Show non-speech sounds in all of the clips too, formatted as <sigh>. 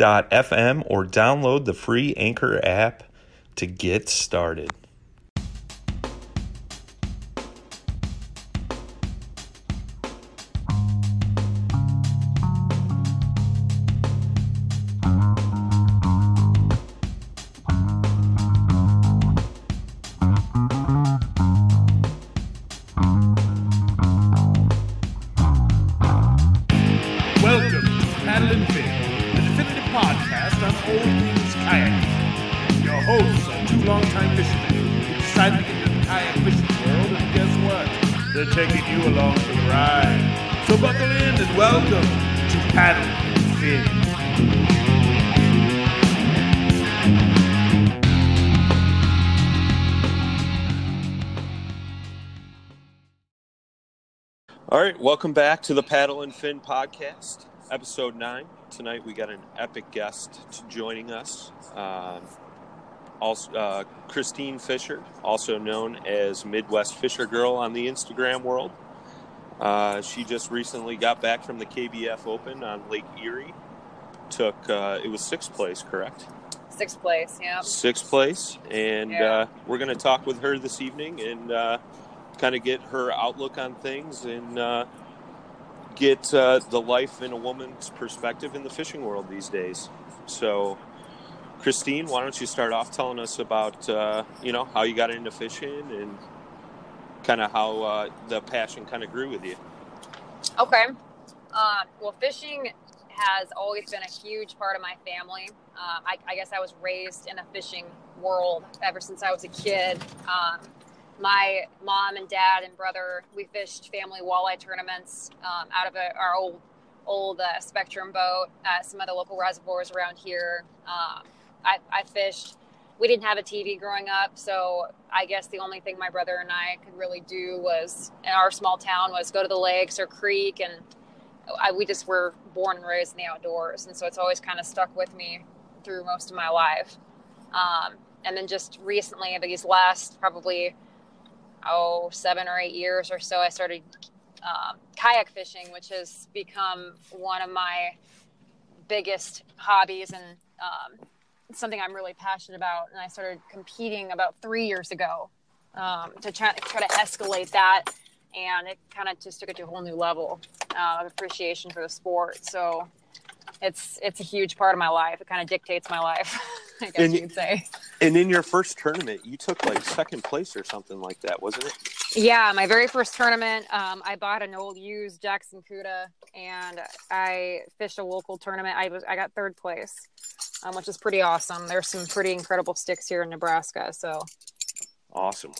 anchor.fm or download the free Anchor app to get started. Welcome back to the Paddle and Fin podcast, episode nine. Tonight we got an epic guest to joining us. Um, also, uh, Kristine Fischer, also known as Midwest Fisher Girl on the Instagram world. Uh, she just recently got back from the KBF Open on Lake Erie. Took uh, it was sixth place, correct? Sixth place, yeah. Sixth place, and Yeah. uh, we're going to talk with her this evening and uh, kind of get her outlook on things and uh, get uh, the life in a woman's perspective in the fishing world these days. So, Kristine, why don't you start off telling us about uh, you know how you got into fishing and kind of how uh, the passion kind of grew with you. Okay. Um, well, fishing has always been a huge part of my family. Um, I, I guess I was raised in a fishing world ever since I was a kid. Um, my mom and dad and brother, we fished family walleye tournaments um, out of a, our old old uh, Spectrum boat at some of the local reservoirs around here. Um, I, I fished. We didn't have a TV growing up, so I guess the only thing my brother and I could really do was in our small town was go to the lakes or creek, and I, we just were born and raised in the outdoors, and so it's always kind of stuck with me through most of my life. Um, and then just recently, these last probably oh seven or eight years or so, I started um, kayak fishing, which has become one of my biggest hobbies and um, something I'm really passionate about. And I started competing about three years ago um, to try, try to escalate that. And it kind of just took it to a whole new level uh, of appreciation for the sport. So it's it's a huge part of my life. It kind of dictates my life. <laughs> I guess And- you'd say. And in your first tournament, you took like second place or something like that, wasn't it? Yeah, my very first tournament, um, I bought an old used Jackson Cuda, and I fished a local tournament. I was I got third place, um, which is pretty awesome. There's some pretty incredible sticks here in Nebraska. So Awesome.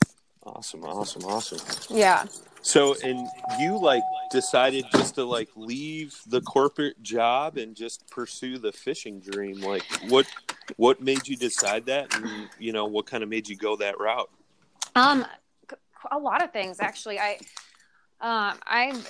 Awesome, awesome, awesome. yeah, So, and you like decided just to like leave the corporate job and just pursue the fishing dream. Like, what what made you decide that, and you know, what kind of made you go that route? Um, a lot of things actually. I, um, I'm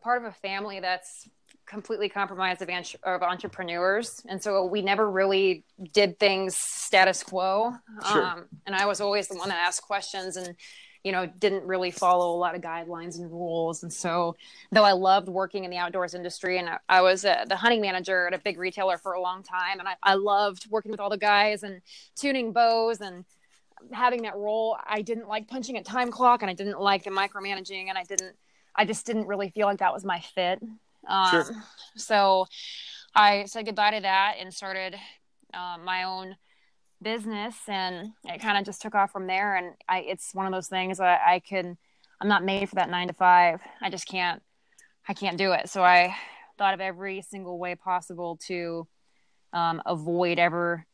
part of a family that's completely compromised of, entre- of entrepreneurs, and so we never really did things status quo. Sure. Um, and I was always the one that asked questions and. You know, didn't really follow a lot of guidelines and rules, and so though I loved working in the outdoors industry, and I, I was uh, the hunting manager at a big retailer for a long time, and I, I loved working with all the guys and tuning bows and having that role. I didn't like punching a time clock and i didn't like the micromanaging and i didn't i just didn't really feel like that was my fit. Um, Sure. so i said goodbye to that and started um, my own business and it kind of just took off from there and i it's one of those things that i can i'm not made for that nine to five. I just can't i can't do it. So i thought of every single way possible to um, avoid ever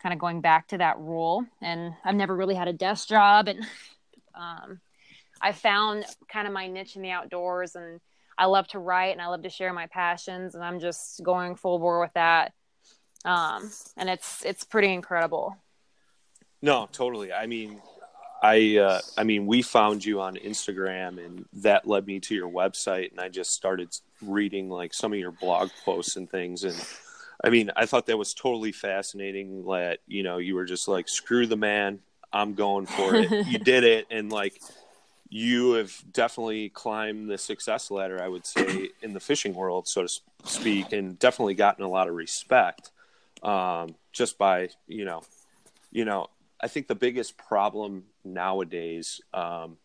kind of going back to that role and i've never really had a desk job and <laughs> um, i found kind of my niche in the outdoors and i love to write and i love to share my passions and i'm just going full bore with that um, and it's it's pretty incredible No, totally. I mean, I uh, I mean, we found you on Instagram, and that led me to your website, and I just started reading like some of your blog posts and things, and I mean, I thought that was totally fascinating. That you know, you were just like, screw the man, I'm going for it. <laughs> you did it, and like. You have definitely climbed the success ladder, I would say, in the fishing world, so to speak, and definitely gotten a lot of respect um, just by you know, you know, I think the biggest problem nowadays um,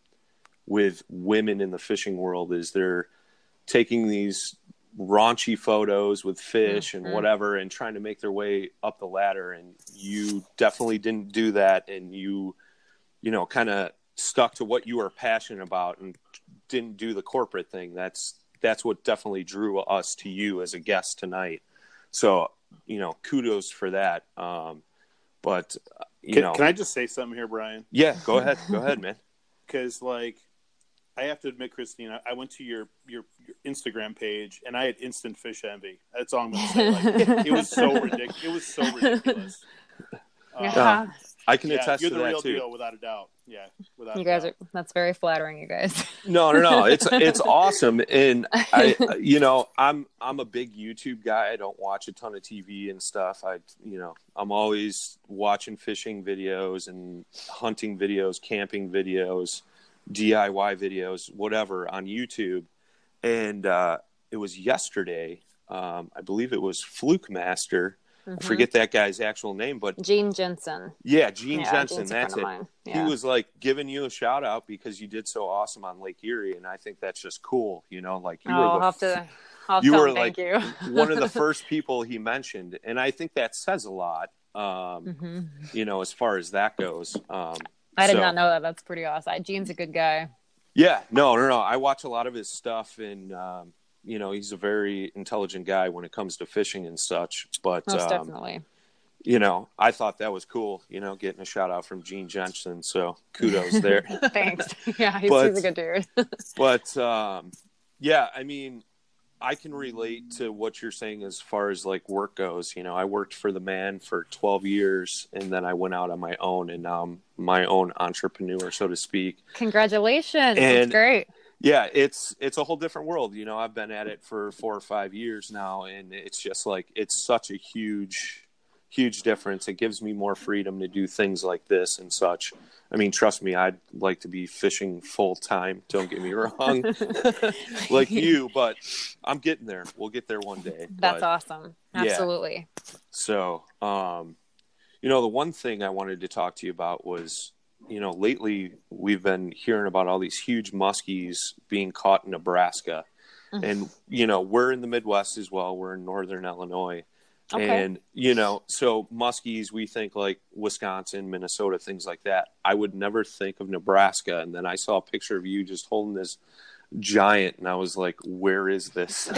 with women in the fishing world is they're taking these raunchy photos with fish and Mhm. whatever and trying to make their way up the ladder. And you definitely didn't do that. And you you know kind of stuck to what you were passionate about and didn't do the corporate thing. That's that's what definitely drew us to you as a guest tonight. So you know kudos for that um but uh, you Can, know can I just say something here, Brian? yeah go ahead go ahead man <laughs> <laughs> Because like, I have to admit, Kristine, I went to your, your your Instagram page and I had instant fish envy. That's all I'm going to say. Like, it was so <laughs> ridiculous. It was so ridiculous. Uh, yeah. I can yeah, attest you're to the that real too. deal, without a doubt. Yeah, without you a guys doubt. are that's very flattering you guys. No no no. It's <laughs> it's awesome. And i <laughs> you know i'm i'm a big youtube guy. I don't watch a ton of tv and stuff. I you know i'm always watching fishing videos and hunting videos camping videos diy videos whatever on youtube. And uh it was yesterday um i believe it was fluke master i forget that guy's actual name but gene jensen yeah gene yeah, jensen Gene's that's it. Yeah. he was like giving you a shout out because you did so awesome on Lake Erie, and I think that's just cool. You know, like you oh, were the, have to I'll you were thank you <laughs> one of the <laughs> first people he mentioned, and I think that says a lot. Um, Mhm. You know, as far as that goes. Um, i did so- not know that that's pretty awesome gene's a good guy Yeah, no, no, no. I watch a lot of his stuff, and um, you know, he's a very intelligent guy when it comes to fishing and such. But most um, definitely you know, I thought that was cool. You know, getting a shout out from Gene Jensen. So kudos there. <laughs> thanks <laughs> yeah he's, But- he's a good dude <laughs> but um, yeah, I mean, I can relate to what you're saying as far as like work goes. You know, I worked for the man for 12 years, and then I went out on my own, and now I'm my own entrepreneur, so to speak. congratulations And- that's great Yeah, it's it's a whole different world. You know, I've been at it for four or five years now, and it's just like it's such a huge, huge difference. It gives me more freedom to do things like this and such. I mean, trust me, I'd like to be fishing full time. Don't get me <laughs> wrong, <laughs> like you, but I'm getting there. We'll get there one day. That's But- awesome. yeah. Absolutely. so, um, you know, the one thing I wanted to talk to you about was, you know, lately we've been hearing about all these huge muskies being caught in Nebraska. Mhm. And, you know, we're in the Midwest as well. We're in Northern Illinois. Okay. And you know, so muskies, we think like Wisconsin, Minnesota, things like that. I would never think of Nebraska. And then I saw a picture of you just holding this giant, and I was like, "Where is this?"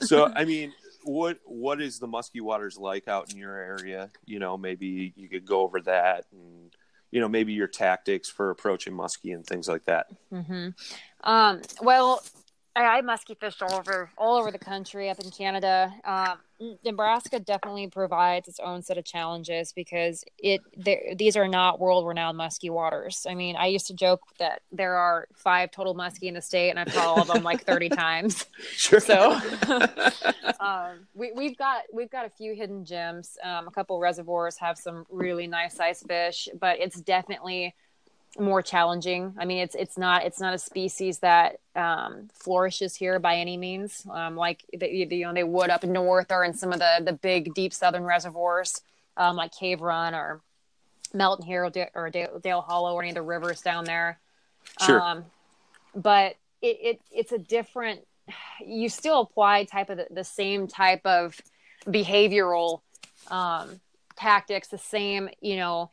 <laughs> so, I mean, what what is the musky waters like out in your area? You know, maybe you could go over that, and you know, maybe your tactics for approaching muskie and things like that. hmm Um, well, I, I musky fished all over all over the country, up in Canada. Um, Nebraska definitely provides its own set of challenges because it these are not world renowned musky waters. I mean, I used to joke that there are five total muskie in the state, and I've caught all of them like thirty <laughs> times. Sure. So <laughs> um, we, we've got we've got a few hidden gems. Um, a couple reservoirs have some really nice sized fish, but it's definitely more challenging. I mean, it's it's not it's not a species that um, flourishes here by any means, um, like the, you know they would up north or in some of the the big deep southern reservoirs, um, like Cave Run or Melton Hill or, Da- or Dale, Dale Hollow or any of the rivers down there. Sure. Um, but it, it it's a different. You still apply type of the, the same type of behavioral um, tactics, the same you know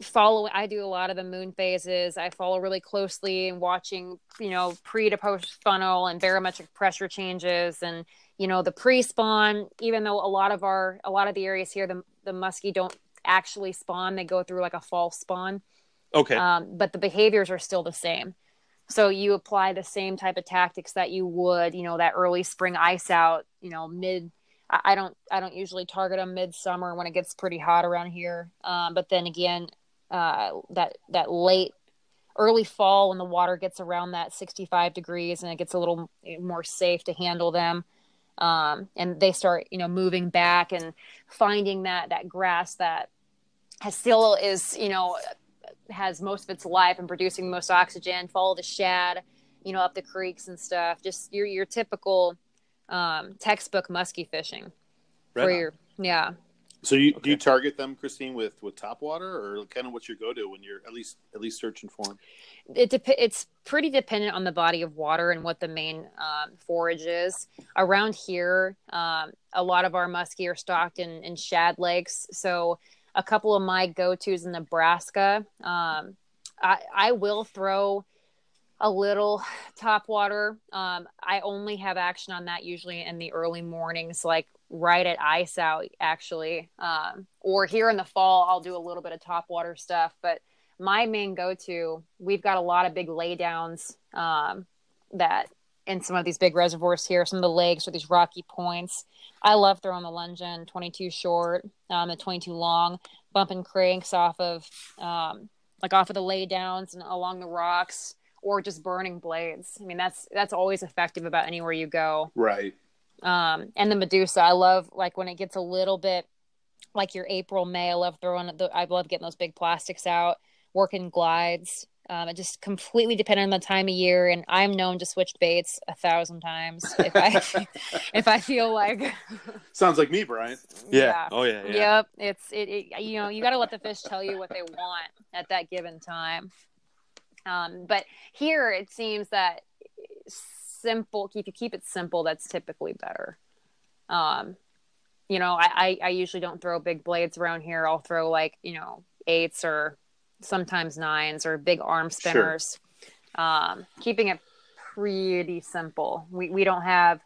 follow i do a lot of the moon phases. I follow really closely and watching you know pre to post funnel and barometric pressure changes and you know the pre-spawn even though a lot of our a lot of the areas here the, the muskie don't actually spawn they go through like a false spawn. Okay. um, but the behaviors are still the same. So you apply the same type of tactics that you would you know that early spring ice out you know mid I I don't I don't usually target them midsummer when it gets pretty hot around here. Um, but then again, uh, that that late early fall when the water gets around that 65 degrees and it gets a little more safe to handle them. Um, and they start you know moving back and finding that that grass that has still is you know has most of its life and producing most oxygen. Follow the shad, you know, up the creeks and stuff. Just your your typical um, textbook muskie fishing Right for on. your yeah. So you do you target them, Kristine, with with top water, or kind of what's your go to when you're at least at least searching for them? It dep- it's pretty dependent on the body of water and what the main um, forage is. Around here, um, a lot of our muskie are stocked in, in shad lakes. So a couple of my go tos in Nebraska, um, I, I will throw a little top water. Um, I only have action on that usually in the early mornings, like right at ice out, actually. Um, or here in the fall, I'll do a little bit of top water stuff. But my main go to, we've got a lot of big laydowns um, that in some of these big reservoirs here, some of the lakes or these rocky points. I love throwing the Llungen 22 short, um, the 22 long, bumping cranks off of um, like off of the laydowns and along the rocks or just burning blades. I mean, that's that's always effective about anywhere you go. Right. Um, and the Medusa, I love like when it gets a little bit like your April, May. I love throwing the. I love getting those big plastics out, working glides. Um, it just completely dependent on the time of year, and I'm known to switch baits a thousand times if I <laughs> if I feel like <laughs> Sounds like me, Brian. yeah. Oh yeah. Yeah. Yep. It's it, it you know, you got to let the fish tell you what they want at that given time. Um, but here it seems that simple, if you keep it simple, that's typically better. Um, you know, I, I, I usually don't throw big blades around here. I'll throw like, you know, eights or sometimes nines or big arm Sure. spinners. Um, keeping it pretty simple. We, we don't have,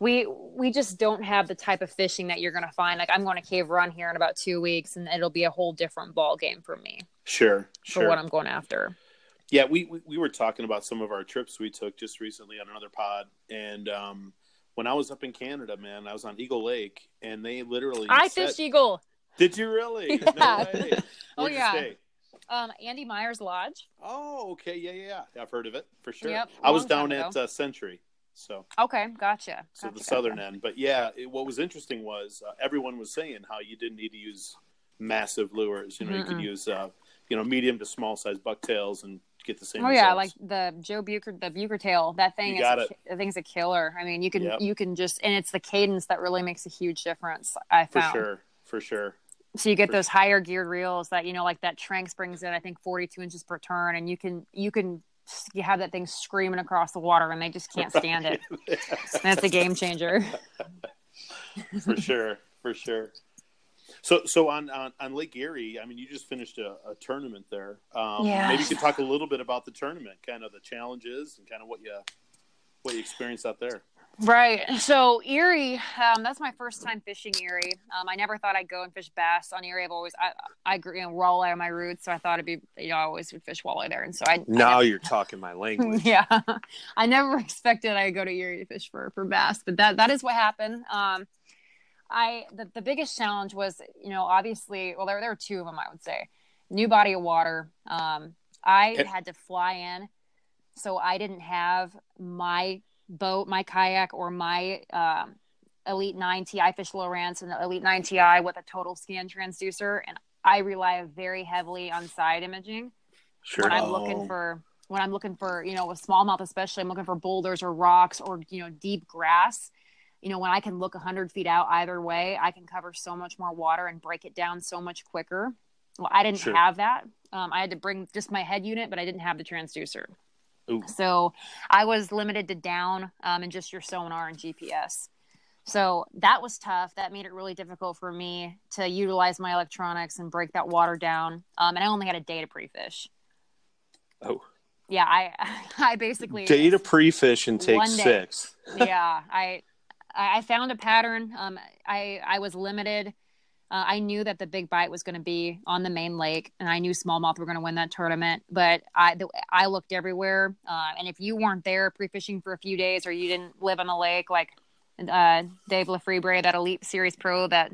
we we just don't have the type of fishing that you're going to find like i'm going to cave run here in about two weeks and it'll be a whole different ball game for me Sure. for Sure. what i'm going after Yeah, we, we we were talking about some of our trips we took just recently on another pod, and um, when I was up in Canada, man, I was on Eagle Lake, and they literally. i set- fished eagle Did you really? <laughs> Yeah. No. Oh, yeah. um andy myers lodge Oh, okay. Yeah, yeah, yeah. I've heard of it for sure. Yep, I was down at uh, Century, so okay gotcha so Gotcha, the southern gotcha. end. But yeah, it, what was interesting was uh, everyone was saying how you didn't need to use massive lures. You know, you could use uh, you know medium to small size bucktails and get the same. Oh yeah, like the Joe Bucher, the Bucher tail. That thing You is, a, it. ki- the thing's a killer. I mean, you can Yep. you can just, and it's the cadence that really makes a huge difference. I found for sure, for sure. So you get For those higher geared reels that you know, like that Tranx brings in, I think, 42 inches per turn, and you can you can you have that thing screaming across the water, and they just can't <laughs> stand it. <laughs> That's a game changer. for sure, for sure. So, so on, on, on Lake Erie, I mean, you just finished a, a tournament there. Um, Yeah. Maybe you could talk a little bit about the tournament, kind of the challenges and kind of what you what you experienced out there. Right. So Erie, um, that's my first time fishing Erie. Um, I never thought I'd go and fish bass on Erie. I've always, I, I grew, you know, walleye are my roots, so I thought it'd be, you know, I always would fish walleye there, and so I. Now I you're talking my language. <laughs> yeah, I never <laughs> expected I'd go to Erie to fish for for bass, but that that is what happened. Um, I the, the biggest challenge was, you know, obviously, well, there there were two of them, I would say. New body of water. Um, I Okay. had to fly in, so I didn't have my boat, my kayak, or my um, Elite 9 TI Fish Lowrance and the Elite 9 TI with a total scan transducer. And I rely very heavily on side imaging Sure. when I'm Oh. looking for when I'm looking for you know with smallmouth especially I'm looking for boulders or rocks or you know deep grass. You know when I can look hundred feet out either way, I can cover so much more water and break it down so much quicker. Well, I didn't Sure. have that. Um, I had to bring just my head unit, but I didn't have the transducer. Ooh. So I was limited to down um, and just your sonar and GPS. So that was tough. That made it really difficult for me to utilize my electronics and break that water down. Um, and I only had a day to pre-fish. Oh, Yeah, I <laughs> I basically day to pre-fish and take six. <laughs> yeah, I I I found a pattern. Um, I I was limited. Uh, I knew that the big bite was going to be on the main lake, and I knew smallmouth were going to win that tournament. But I the, I looked everywhere, uh, and if you weren't there pre-fishing for a few days, or you didn't live on the lake, like uh, Dave Lefebre, that Elite Series pro that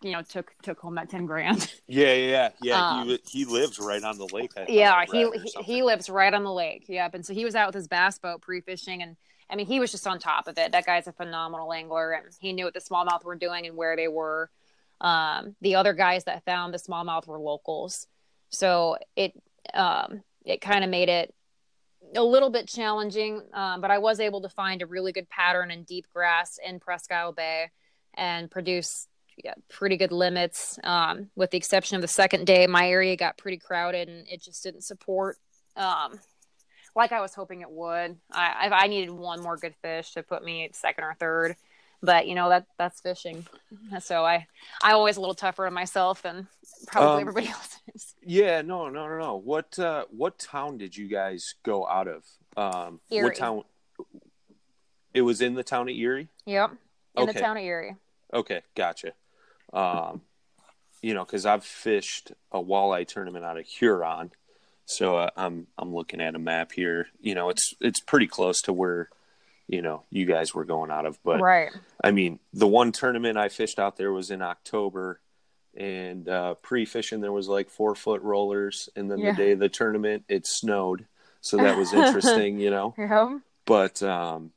you know took took home that ten grand. <laughs> Yeah, yeah, yeah. yeah Um, he he lives right on the lake. Yeah he he, he lives right on the lake yep and so he was out with his bass boat pre-fishing and i mean he was just on top of it. That guy's a phenomenal angler and he knew what the smallmouth were doing and where they were. Um, the other guys that found the smallmouth were locals. So it um, it kind of made it a little bit challenging um, but i was able to find a really good pattern in deep grass in presque isle bay and produce yeah, pretty good limits. Um, with the exception of the second day, my area got pretty crowded and it just didn't support um, like I was hoping it would. I, I needed one more good fish to put me second or third, but you know that that's fishing. So I I always a little tougher on myself than probably Um, everybody <laughs> else is. Yeah, no, no, no, no. What uh what town did you guys go out of? Um Erie. what town it was in the town of Erie? Yep, in Okay. the town of Erie. Okay, gotcha. Um you know, cuz I've fished a walleye tournament out of Huron. So uh, I'm I'm looking at a map here. You know, it's it's pretty close to where you know you guys were going out of, but right. I mean, the one tournament I fished out there was in October, and uh, pre-fishing there was like four foot rollers, and then Yeah. the day of the tournament it snowed, so that was <laughs> interesting, you know. But um,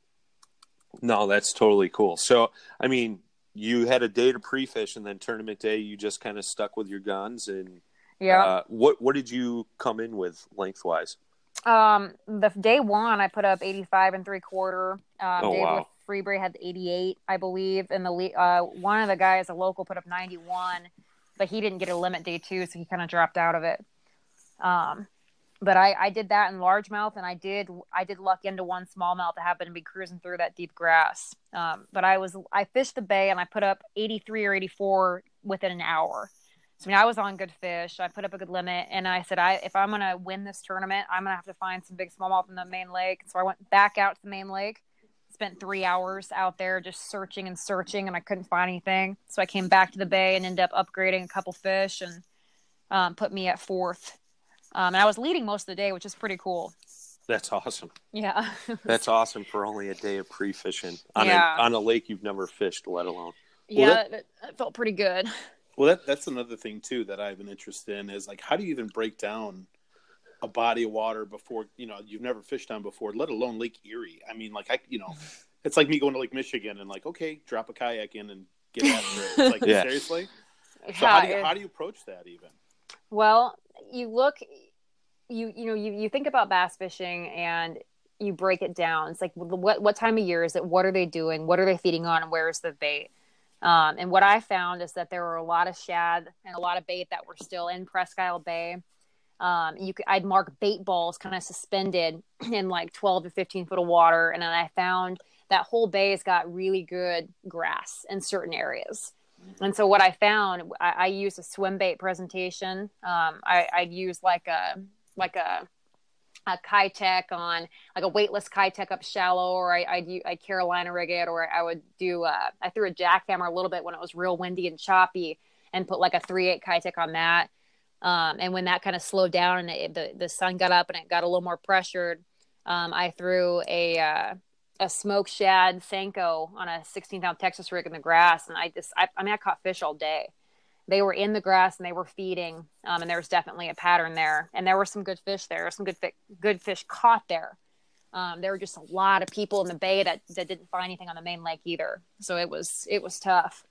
no, that's totally cool. So I mean, you had a day to pre-fish, and then tournament day you just kind of stuck with your guns, and Yeah. uh, what what did you come in with lengthwise? Um, the day one, I put up 85 and three quarter. Um, Oh, Dave wow. Freebury had 88, I believe. And the le- uh, one of the guys, a local, put up 91, but he didn't get a limit day two, so he kind of dropped out of it. Um, but I, I did that in largemouth, and I did I did luck into one smallmouth that happened to be cruising through that deep grass. Um, but I was I fished the bay and I put up 83 or 84 within an hour. So I mean, I was on good fish. I put up a good limit, and I said, I if I'm gonna win this tournament, I'm gonna have to find some big smallmouth in the main lake. So I went back out to the main lake, spent three hours out there just searching and searching, and I couldn't find anything. So I came back to the bay and ended up upgrading a couple fish and um, put me at fourth. Um, and I was leading most of the day, which is pretty cool. That's awesome. Yeah, <laughs> That's awesome for only a day of pre-fishing on Yeah. a on a lake you've never fished, let alone. yeah, that- that, that felt pretty good. Well, that, that's another thing too that I have an interest in is like how do you even break down a body of water before you know you've never fished on before, let alone Lake Erie. I mean, like I you know, mm-hmm. it's like me going to Lake Michigan and like okay, drop a kayak in and get <laughs> after it. It's like Yeah. seriously. So Yeah, how do you how do you approach that even? Well, you look, you you know, you you think about bass fishing and you break it down. It's like what what time of year is it? What are they doing? What are they feeding on? Where's the bait? Um, and what I found is that there were a lot of shad and a lot of bait that were still in Presque Isle Bay. Um, you could, I'd mark bait balls kind of suspended <clears throat> in like 12 to 15 foot of water. And then I found that whole bay's got really good grass in certain areas. And so what I found, I, I used a swim bait presentation. Um, I, I used like a like a a Keitech on like a weightless Keitech up shallow, or I, I'd, I'd Carolina rig it, or I would do, uh, I threw a jackhammer a little bit when it was real windy and choppy and put like a 3.8 Keitech on that. Um, and when that kind of slowed down and it, the, the sun got up and it got a little more pressured, um, I threw a, uh, a smoke shad Senko on a 16 pound Texas rig in the grass. And I just, I, I mean, I caught fish all day they were in the grass and they were feeding um, and there was definitely a pattern there. And there were some good fish there some good fi- good fish caught there. Um, there were just a lot of people in the bay that, that didn't find anything on the main lake either. So it was it was tough.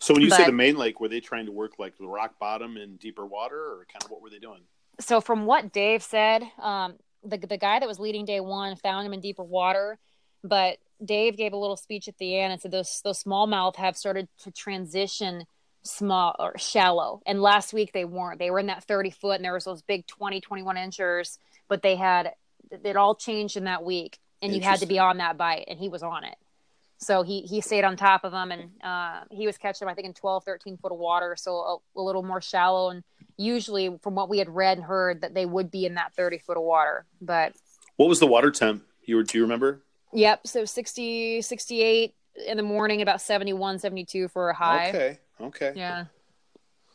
So when you say the main lake, were they trying to work like the rock bottom and deeper water, or kind of what were they doing? so from what dave said um, the, the guy that was leading day one found him in deeper water but dave gave a little speech at the end and said those those smallmouth have started to transition small or shallow. And last week they weren't. They were in that 30 foot and there was those big 20 21 inchers but they had it all changed in that week and you had to be on that bite and he was on it. So he he stayed on top of them and uh, he was catching them i think in 12 13 foot of water. So a, a little more shallow and usually from what we had read and heard that they would be in that 30 foot of water but What was the water temp? You were, do you remember? yep. So 60 68 in the morning about 71 72 for a high. Okay, okay, yeah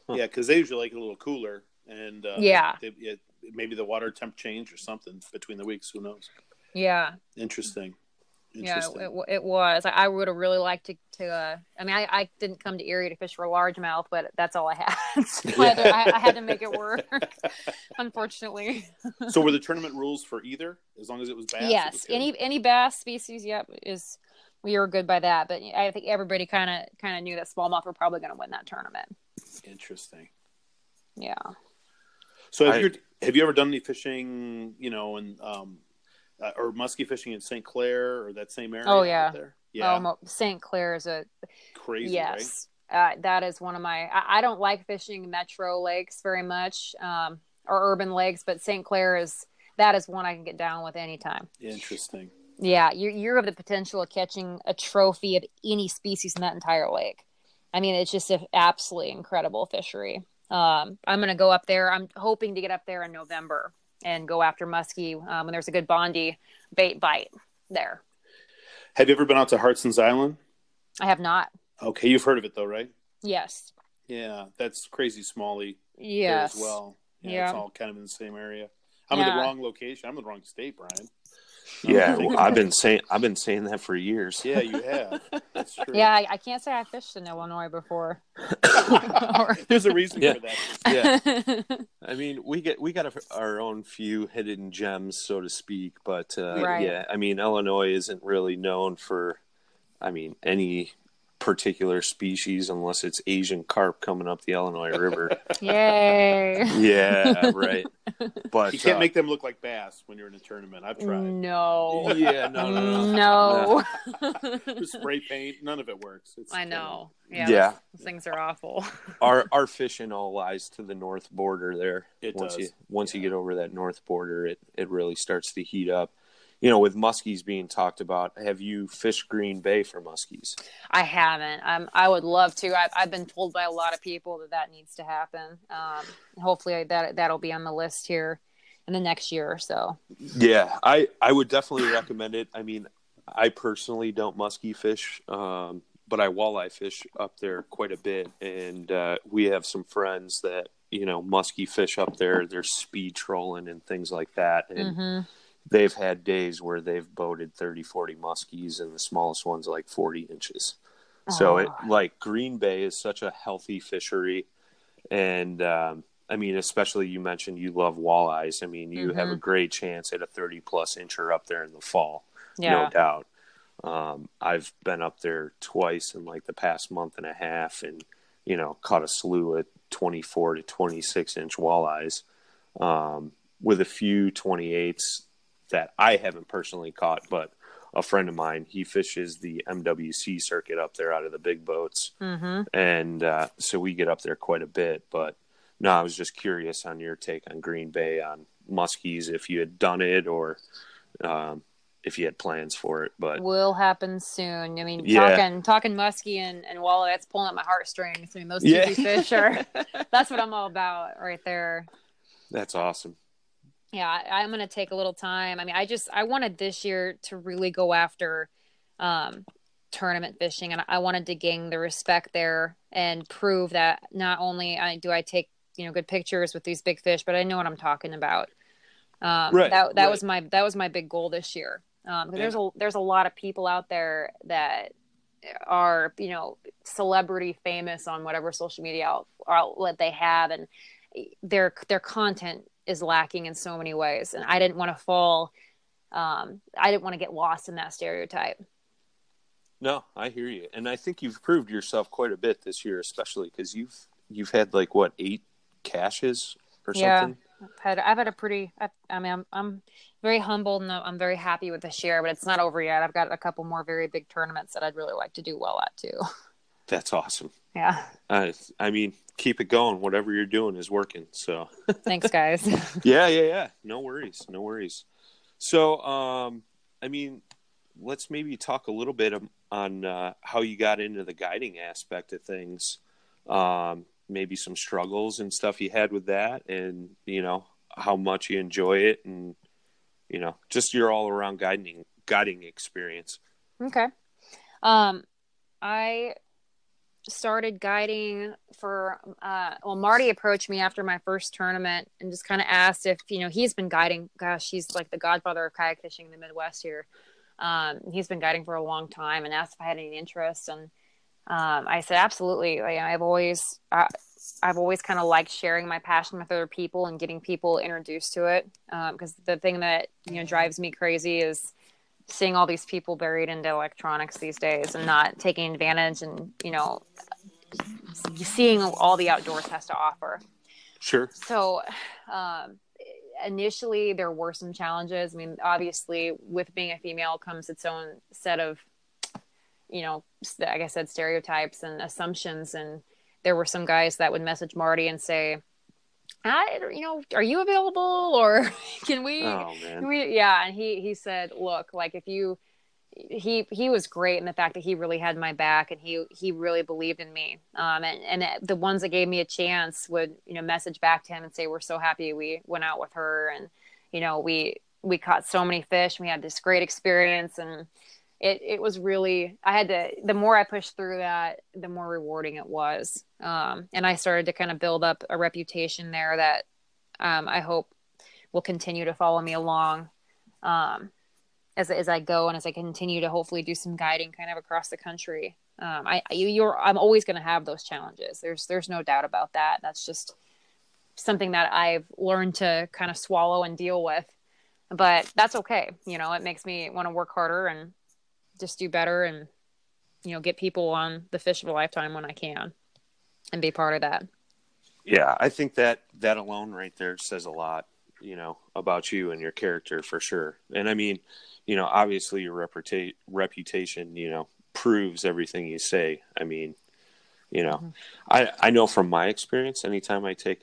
yeah, because they usually like it a little cooler, and uh, Yeah. they, it, maybe the water temp change or something between the weeks. Who knows? yeah Interesting. yeah Interesting. it, it, it was i, I would have really liked to, to uh, i mean I, I didn't come to erie to fish for a largemouth but that's all i had so I, had to, I, I had to make it work <laughs> unfortunately so were the tournament rules for either, as long as it was bass? it was yes any any bass species yep is we were good by that but i think everybody kind of kind of knew that smallmouth were probably going to win that tournament Interesting. yeah So have I- you have you ever done any fishing? You know, and um, uh, or musky fishing in St. Clair or that same area? Oh, yeah. there? yeah, oh Mo- st clair is a crazy, yes uh, that is one of my I, I don't like fishing metro lakes very much um, or urban lakes but st clair is that is one i can get down with anytime? Interesting. Yeah you you have the potential of catching a trophy of any species in that entire lake i mean it's just an absolutely incredible fishery um, i'm going to go up there i'm hoping to get up there in november and go after muskie um, when there's a good bondy bait bite there Have you ever been out to Harsens Island? i have not Okay, you've heard of it though, right? yes Yeah, that's crazy smally there yes as well. Yeah, Yeah. it's all kind of in the same area. I'm in the wrong location. I'm in the wrong state, Brian. Yeah, <laughs> I've been saying I've been saying that for years. Yeah, you have. That's true. Yeah, I, I can't say I fished in Illinois before. <laughs> There's a reason Yeah. for that. Yeah. <laughs> I mean, we get we got a, our own few hidden gems, so to speak. But uh, Right. yeah, I mean, Illinois isn't really known for, I mean, any particular species unless it's Asian carp coming up the Illinois River. <laughs> Yay. yeah, right. But You can't uh, make them look like bass when you're in a tournament. I've tried. No. Yeah, no, no, no. No. Spray paint, none of it works. It's I know. Yeah. Yeah. Those, those things are awful. our <laughs> our fishing all lies to the north border there. It once does. you once you get over that north border, it it really starts to heat up. You know, with muskies being talked about, have you fished Green Bay for muskies? I haven't. Um, I would love to. I've, I've been told by a lot of people that that needs to happen. Um, hopefully that that'll be on the list here in the next year or so. Yeah, I I would definitely recommend it. I mean, I personally don't muskie fish, um, but I walleye fish up there quite a bit, and uh, we have some friends that you know muskie fish up there. They're speed trolling and things like that, and hmm they've had days where they've boated 30 40 muskies and the smallest one's like 40 inches. So it like green bay is such a healthy fishery and um, i mean especially you mentioned you love walleyes. I mean you have a great chance at a 30 plus incher up there in the fall Yeah. no doubt. Um, i've been up there twice in like the past month and a half and you know caught a slew of 24 to 26 inch walleyes. Um, with a few 28s that I haven't personally caught, but a friend of mine, he fishes the MWC circuit up there out of the big boats. hmm And uh, so we get up there quite a bit. But no, I was just curious on your take on Green Bay on muskies, if you had done it or, um, if you had plans for it. But will happen soon. I mean, Yeah. talking talking muskie and, and walleye, that's pulling at my heartstrings. I mean, those two Yeah. fish are <laughs> that's what I'm all about right there. that's awesome. Yeah, I, I'm gonna take a little time. I mean, I just I wanted this year to really go after um, tournament fishing, and I wanted to gain the respect there and prove that not only I do I take you know good pictures with these big fish, but I know what I'm talking about. Um, Right, that that right. was my that was my big goal this year. Um, 'cause there's a there's a lot of people out there that are you know celebrity famous on whatever social media outlet they have, and their their content is lacking in so many ways. And I didn't want to fall. Um, I didn't want to get lost in that stereotype. No, I hear you, and I think you've proved yourself quite a bit this year, especially because you've you've had like what eight cashes or Yeah. something. I've had I've had a pretty. I, I mean, I'm I'm very humbled and I'm very happy with this year, but it's not over yet. I've got a couple more very big tournaments that I'd really like to do well at too. That's awesome. Yeah, I I mean, keep it going. Whatever you're doing is working. So <laughs> thanks, guys. <laughs> yeah, yeah, yeah. No worries, no worries. So, um, I mean, let's maybe talk a little bit on uh, how you got into the guiding aspect of things. Um, maybe some struggles and stuff you had with that, and you know how much you enjoy it, and you know just your all around guiding guiding experience. Okay. Um, I started guiding for uh well Marty approached me after my first tournament and just kind of asked if you know he's been guiding gosh he's like the godfather of kayak fishing in the Midwest here. Um he's been guiding for a long time and asked if I had any interest and um I said absolutely. Like, I've always I, I've always kind of liked sharing my passion with other people and getting people introduced to it because the thing that you know drives me crazy is seeing all these people buried into electronics these days and not taking advantage and you know seeing all the outdoors has to offer. Sure. so um, initially there were some challenges. I mean obviously with being a female comes its own set of you know like i said stereotypes and assumptions. And there were some guys that would message marty and say I, you know, are you available or <laughs> can we Oh man. we, yeah, and he he said, "Look, like if you." He he was great in the fact that he really had my back and he he really believed in me. Um, and and the ones that gave me a chance would you know message back to him and say, "We're so happy we went out with her and you know we we caught so many fish. And we had this great experience and." It, it was really i had to the more i pushed through that the more rewarding it was um, and i started to kind of build up a reputation there that um, i hope will continue to follow me along um, as as I go and as I continue to hopefully do some guiding kind of across the country. Um, I you, you're I'm always going to have those challenges. There's there's no doubt about that. That's just something that I've learned to kind of swallow and deal with. But that's okay. You know, it makes me want to work harder and just do better and you know get people on the fish of a lifetime when I can and be part of that. Yeah, I think that that alone right there says a lot, you know, about you and your character for sure. And I mean, you know, obviously your reputa- reputation, you know, proves everything you say. I mean, you know, mm-hmm. I I know from my experience, anytime I take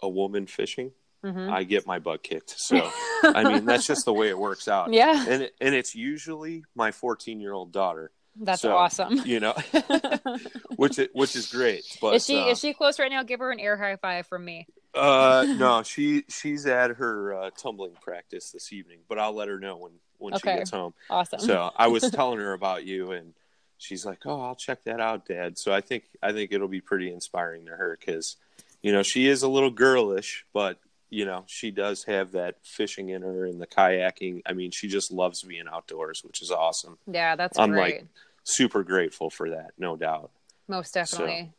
a woman fishing, Mhm. I get my butt kicked. <laughs> So I mean, that's just the way it works out. Yeah, And it, and it's usually my 14 year old daughter, that's So, awesome. you know, <laughs> which is, which is great. But is she uh, is she close right now? Give her an air high five from me. Uh, <laughs> no, she she's at her uh, tumbling practice this evening, but I'll let her know when when Okay. she gets home. Awesome. So I was telling her about you, and she's like, "Oh, I'll check that out, Dad." So I think I think it'll be pretty inspiring to her because, you know, she is a little girlish, but you know, she does have that fishing in her and the kayaking. I mean, she just loves being outdoors, which is awesome. yeah, that's I'm great. like- Super grateful for that, no doubt. Most definitely.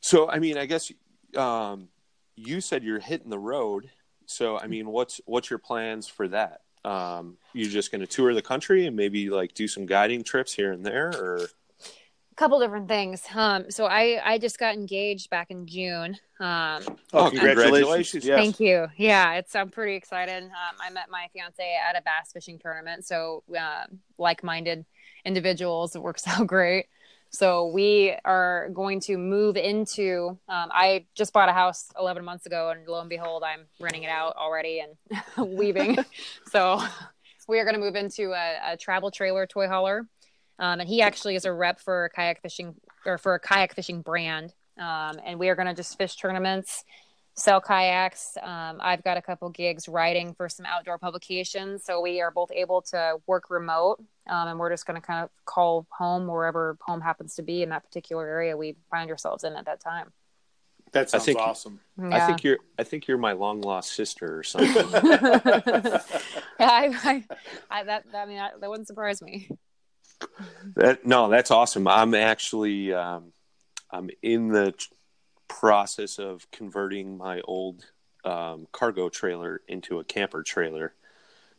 So, I mean, I guess um, you said you're hitting the road. So, I mean, what's what's your plans for that? Um, you just going to tour the country and maybe like do some guiding trips here and there, or couple different things. Um, so I I just got engaged back in June. Um, Oh, congratulations! congratulations. Yes. Thank you. Yeah, it's I'm pretty excited. Um, I met my fiance at a bass fishing tournament, so uh, like-minded individuals. It works <laughs> out great. So we are going to move into. Um, I just bought a house 11 months ago, and lo and behold, I'm renting it out already and <laughs> leaving. <laughs> so we are going to move into a, a travel trailer toy hauler. Um, and he actually is a rep for a kayak fishing or for a kayak fishing brand. Um, and we are going to just fish tournaments, sell kayaks. Um, I've got a couple gigs writing for some outdoor publications. So we are both able to work remote. Um, and we're just going to kind of call home wherever home happens to be in that particular area we find ourselves in at that time. That sounds think- awesome. I think you're I think you're my long lost sister or something. yeah, <laughs> I, I, I, that, I mean, that, that wouldn't surprise me. That, no, that's awesome. I'm actually um, I'm in the process of converting my old um, cargo trailer into a camper trailer,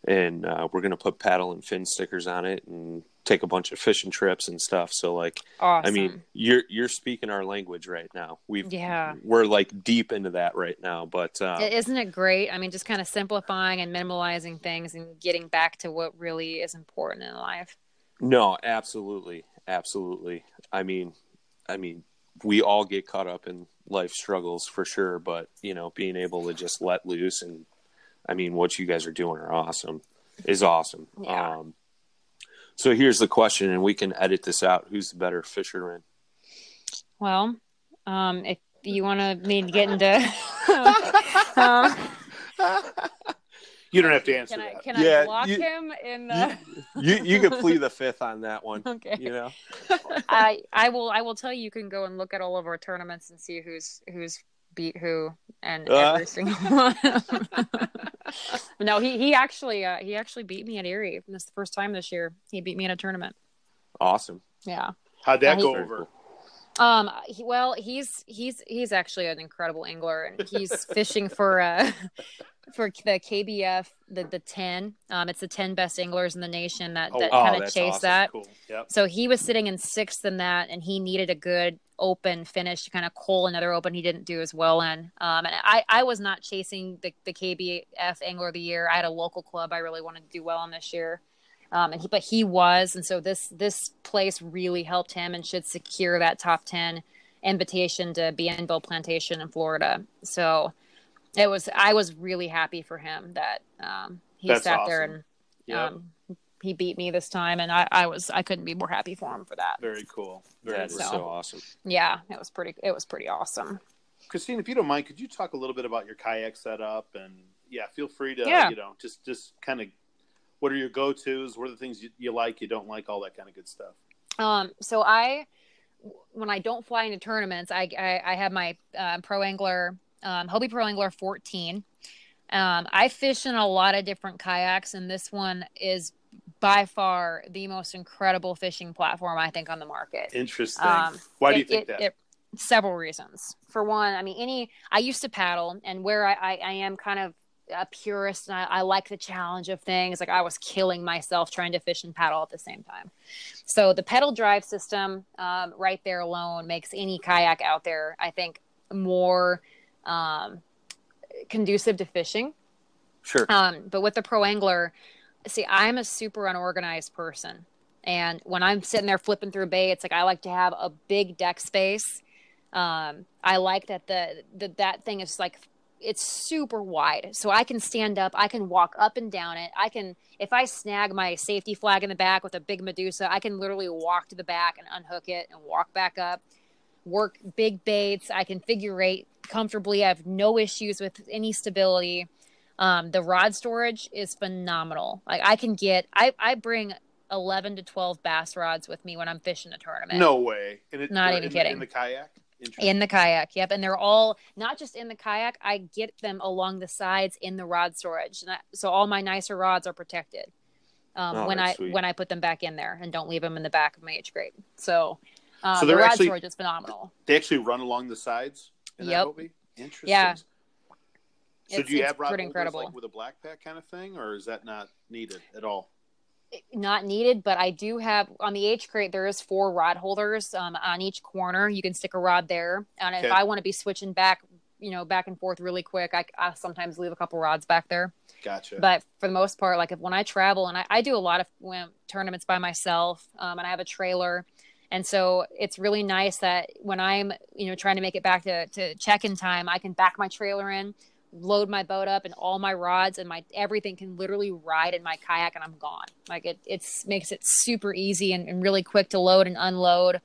and uh, we're gonna put paddle and fin stickers on it and take a bunch of fishing trips and stuff. So like, Awesome. I mean, you're you're speaking our language right now. We've yeah. we're like deep into that right now, but uh, Isn't it great? I mean, just kind of simplifying and minimalizing things and getting back to what really is important in life. No, absolutely, absolutely. I mean, I mean, we all get caught up in life struggles for sure, but you know, being able to just let loose and, I mean, what you guys are doing are awesome, is awesome. Yeah. Um, so here's the question, and we can edit this out. Who's the better fisherman? Well, um, if you want to me to get into, <laughs> um, <laughs> You don't have to answer can I that. can Yeah, I block you- him in the? You you could plead the fifth on that one. Okay. You know, <laughs> I I will I will tell you. You can go and look at all of our tournaments and see who's who's beat who and Uh. every single <laughs> one. no, he he actually uh, he actually beat me at Erie. This is the first time this year he beat me in a tournament. awesome. Yeah. How'd that go he- over? Um. He, well, he's he's he's actually an incredible angler, and he's <laughs> fishing for uh for the KBF the the ten. Um, it's the ten best anglers in the nation that that Oh, kind of that's chase awesome. that. Cool. Yep. So he was sitting in sixth in that, and he needed a good open finish to kind of coal another open he didn't do as well in. Um, and I, I was not chasing the, the KBF Angler of the Year. I had a local club I really wanted to do well on this year. Um, and he, but he was, and so this this place really helped him and should secure that top ten invitation to Bienville Plantation in Florida. So it was I was really happy for him that um, he That's sat there and Yep. um, he beat me this time, and I, I was I couldn't be more happy for him for that. Very cool. Very That's cool. so awesome. Yeah, it was pretty it was pretty awesome. Kristine, if you don't mind, could you talk a little bit about your kayak setup? And yeah, feel free to, Yeah. you know, just just kind of what are your go tos? What are the things you, you like, you don't like, all that kind of good stuff. Um, so I when I don't fly into tournaments, I I, I have my uh, Pro Angler um, Hobie Pro Angler 14. Um, I fish in a lot of different kayaks, and this one is by far the most incredible fishing platform I think on the market. Interesting. Um, Why do you think it- that? it- several reasons. For one, I mean, any I used to paddle, and where I, I, I am kind of a purist, and I, I like the challenge of things. Like I was killing myself trying to fish and paddle at the same time. So the pedal drive system, um, right there alone, makes any kayak out there, I think, more um, conducive to fishing. Sure. Um, but with the pro angler, see, I'm a super unorganized person. And when I'm sitting there flipping through baits, like I like to have a big deck space. Um, I like that the, the that thing is like it's super wide, so I can stand up, I can walk up and down it. I can if I snag my safety flag in the back with a big Medusa, I can literally walk to the back and unhook it and walk back up. Work big baits. I can figure eight comfortably. I have no issues with any stability. Um, the rod storage is phenomenal. Like I can get, I, I bring 11 to 12 bass rods with me when I'm fishing a tournament. No way. And it, Not even in, kidding. In the kayak? In the kayak, yep, and they're all not just in the kayak. I get them along the sides in the rod storage, I, so all my nicer rods are protected um, Oh, when I sweet. when I put them back in there and don't leave them in the back of my H crate. So, um, So they're rod actually- storage is phenomenal. they actually run along the sides in Yep. Interesting. Yeah. So It's- do you have rod pretty incredible. like with a BlackPak kind of thing, or is that not needed at all? not needed, but I do have on the H crate. There is four rod holders um, on each corner. You can stick a rod there, and if I want to be switching back, you know, back and forth really quick, I, I sometimes leave a couple rods back there. Gotcha. But for the most part, like if when I travel and I, I do a lot of tournaments by myself, um, and I have a trailer, and so it's really nice that when I'm you know trying to make it back to to check in time, I can back my trailer in, load my boat up and all my rods and my everything can literally ride in my kayak and I'm gone. Like it it's makes it super easy and, and really quick to load and unload.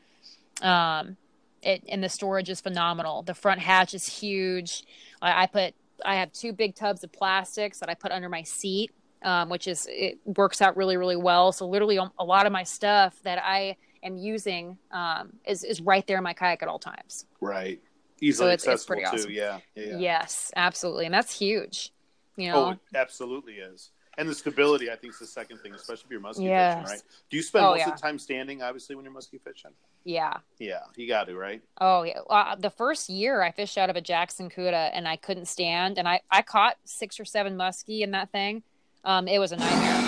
Um it and the storage is phenomenal. The front hatch is huge. I, I put I have two big tubs of plastics that I put under my seat, um, which is it works out really really well. So literally a lot of my stuff that I am using um, is is right there in my kayak at all times. Right. Easily So it's- it's accessible pretty too. awesome. Yeah. Yeah. yeah. Yes, absolutely, and that's huge. You Oh, it absolutely is. And the stability, I think, is the second thing, especially if you're muskie Yes. fishing, right? Do you spend Oh, most yeah. of the time standing, obviously, when you're muskie fishing? yeah. Yeah, you got to, right? Oh yeah. Uh, the first year I fished out of a Jackson Cuda and I couldn't stand, and I I caught six or seven muskie in that thing. Um, it was a nightmare.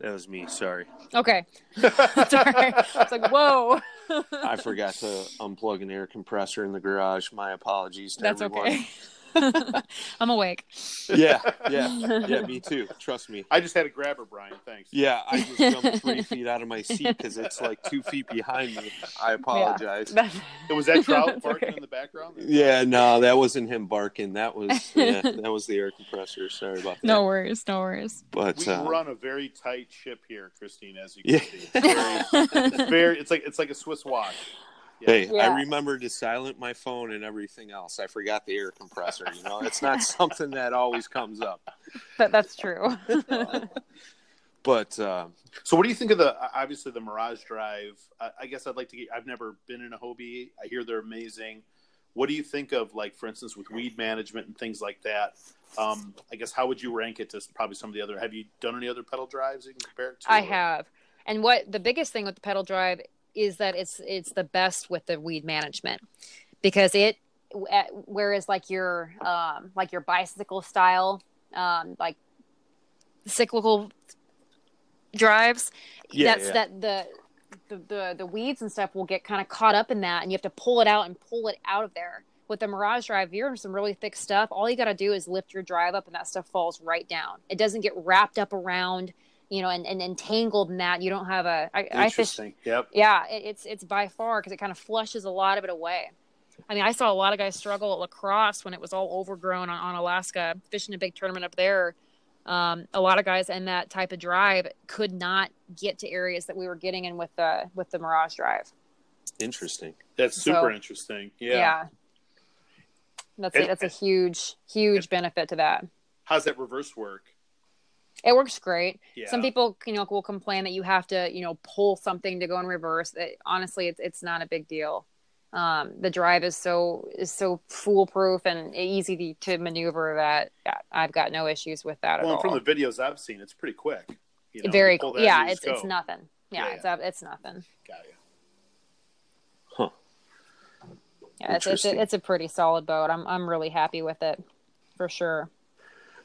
That was me. Sorry. Okay, <laughs> sorry. It's like whoa. I forgot to unplug an air compressor in the garage. My apologies to That's everyone. okay. <laughs> I'm awake. Yeah, yeah, <laughs> yeah. Me too. Trust me. I just had to grab her, Brian. Thanks. Yeah, I just jumped <laughs> three feet out of my seat because it's like two feet behind me. I apologize. Yeah. It was that trout barking okay. in the background? Yeah, no, that wasn't him barking. That was yeah, that was the air compressor. Sorry about that. No worries. No worries. but We uh, run a very tight ship here, Kristine, as you Yeah. can see. It's very, it's very, it's like it's like a Swiss watch. Yeah. Hey, Yeah. I remember to silent my phone and everything else. I forgot the air compressor. You know, it's not <laughs> something that always comes up. That, that's true. <laughs> But uh, So, what do you think of the obviously the Mirage Drive? I, I guess I'd like to get. I've never been in a Hobie. I hear they're amazing. What do you think of like, for instance, with weed management and things like that? Um, I guess how would you rank it to probably some of the other? Have you done any other pedal drives you can compare it to? I or- have. And what the biggest thing with the pedal drive is that it's it's the best with the weed management because it whereas like your um like your bicycle style um like cyclical drives Yeah, that's yeah. that the the, the the weeds and stuff will get kind of caught up in that and you have to pull it out and pull it out of there. With the mirage drive you're in some really thick stuff. All you got to do is lift your drive up and that stuff falls right down. It doesn't get wrapped up around you know and, and entangled in that you don't have a i, I fish Interesting. Yep. yeah it, it's it's by far because it kind of flushes a lot of it away i mean i saw a lot of guys struggle at La Crosse when it was all overgrown on, Onalaska fishing a big tournament up there um, a lot of guys in that type of drive could not get to areas that we were getting in with the with the mirage drive interesting. That's super So- interesting. Yeah. Yeah. that's And- it that's a huge huge benefit to that How's that reverse work? It works great. Yeah. some people you know will complain that you have to you know pull something to go in reverse. It, honestly it's, it's not a big deal. Um, the drive is so is so foolproof and easy to, to maneuver that i've got no issues with that Well, at and from the videos I've seen, it's pretty quick. You know, very cool yeah it's just it's nothing. Yeah, Yeah, it's uh, it's nothing. Got you. Huh. yeah it's, it's, a, it's a pretty solid boat. I'm i'm really happy with it for sure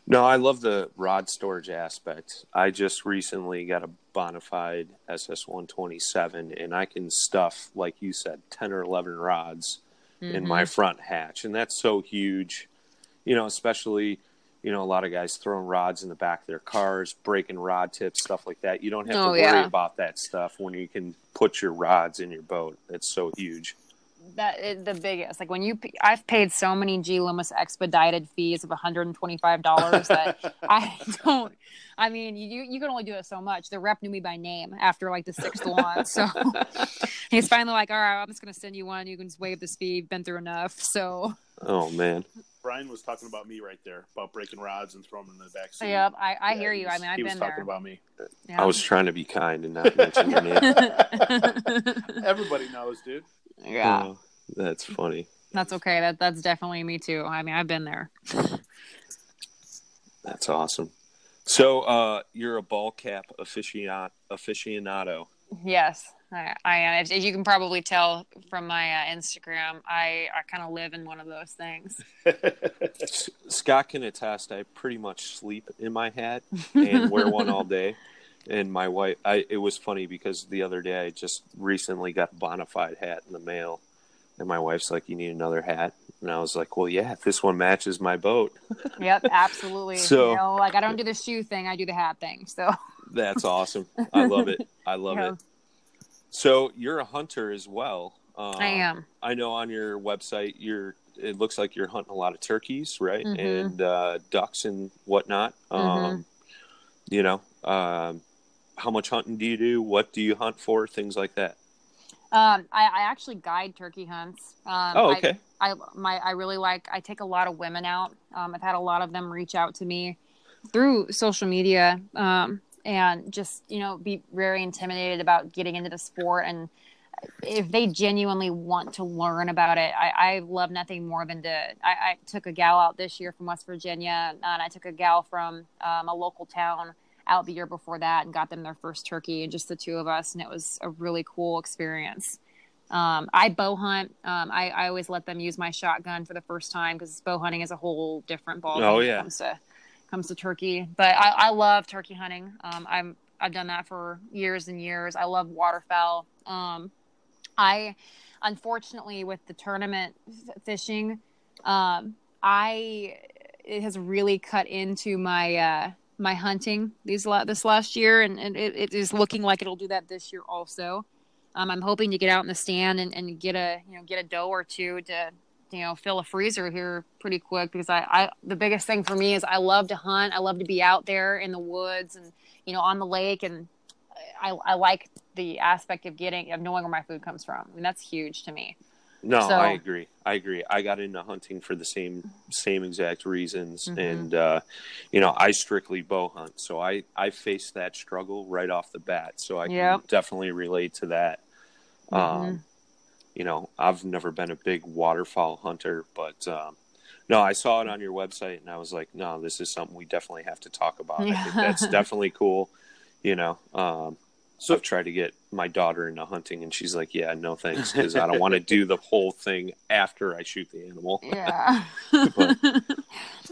No, I love the rod storage aspect. I just recently got a Bonafide SS 127, and I can stuff, like you said, 10 or 11 rods in my mm-hmm. front hatch. And that's so huge, you know, especially, you know, a lot of guys throwing rods in the back of their cars, breaking rod tips, stuff like that. You don't have to Oh, worry yeah. about that stuff when you can put your rods in your boat. It's so huge. That is the biggest. Like when you, I've paid so many G Loomis expedited fees of $125 that I <laughs> don't. I mean, you you can only do it so much. The rep knew me by name after like the sixth one, so <laughs> he's finally like, "All right, I'm just gonna send you one. You can just waive this fee. You've been through enough." So, Oh, man. Brian was talking about me right there about breaking rods and throwing them in the back seat. yep, I, I Yeah, hear you. was- I mean, I've he was been talking there. about me. Yeah. I was trying to be kind and not mention your name. <laughs> Everybody knows, dude. Yeah, Oh, that's funny. that's okay. That that's definitely me too. I mean, I've been there. That's awesome. So, uh, you're a ball cap aficionado. aficionado. Yes, I, I am. As you can probably tell from my uh, Instagram, I, I kind of live in one of those things. <laughs> Scott can attest. I pretty much sleep in my hat and wear one all day. <laughs> And my wife, I, it was funny because the other day I just recently got a Bonafide hat in the mail, and my wife's like, "You need another hat," and I was like, "Well, yeah, this one matches my boat, <laughs> Yep, absolutely. <laughs> So- you know, like I don't do the shoe thing, I do the hat thing. So <laughs> that's awesome. I love it. I love Yeah. it." So you're a hunter as well. Um, I am. I know on your website you're. It looks like you're hunting a lot of turkeys, right, Mhm. and uh, ducks and whatnot. Mhm. Um, you know, um, how much hunting do you do? What do you hunt for? Things like that. Um, I, I actually guide turkey hunts. Um, Oh, I- okay. I, my I really like. I take a lot of women out. Um, I've had a lot of them reach out to me through social media, um, and just you know be very intimidated about getting into the sport. And if they genuinely want to learn about it, I, I love nothing more than to. I, I took a gal out this year from West Virginia, and I took a gal from um, a local town out the year before that and got them their first turkey and just the two of us and it was a really cool experience. Um, i bow hunt. Um, I, I always let them use my shotgun for the first time because bow hunting is a whole different ball Oh, when yeah. it comes to comes to turkey. But i, I love turkey hunting. Um, i'm i've done that for years and years. I love waterfowl. Um, i unfortunately with the tournament f- fishing um, i it has really cut into my uh, my hunting these la- this last year, and, and it, it is looking like it'll do that this year also. Um, I'm hoping to get out in the stand and, and get a you know get a doe or two to you know fill a freezer here pretty quick because I, I the biggest thing for me is I love to hunt. I love to be out there in the woods and you know on the lake and I, I like the aspect of getting of knowing where my food comes from. I mean that's huge to me. No, So- I agree. I agree. I got into hunting for the same same exact reasons, Mhm. and uh, you know, I strictly bow hunt, so I I faced that struggle right off the bat. So I Yep. can definitely relate to that. Mhm. Um, you know, I've never been a big waterfowl hunter, but um, no, I saw it on your website, and I was like, no, this is something we definitely have to talk about. I think that's <laughs> definitely cool. You know, um, so I've tried to get my daughter into hunting, and she's like, "Yeah, no thanks, because I don't want to do the <laughs> whole thing after I shoot the animal." yeah <laughs>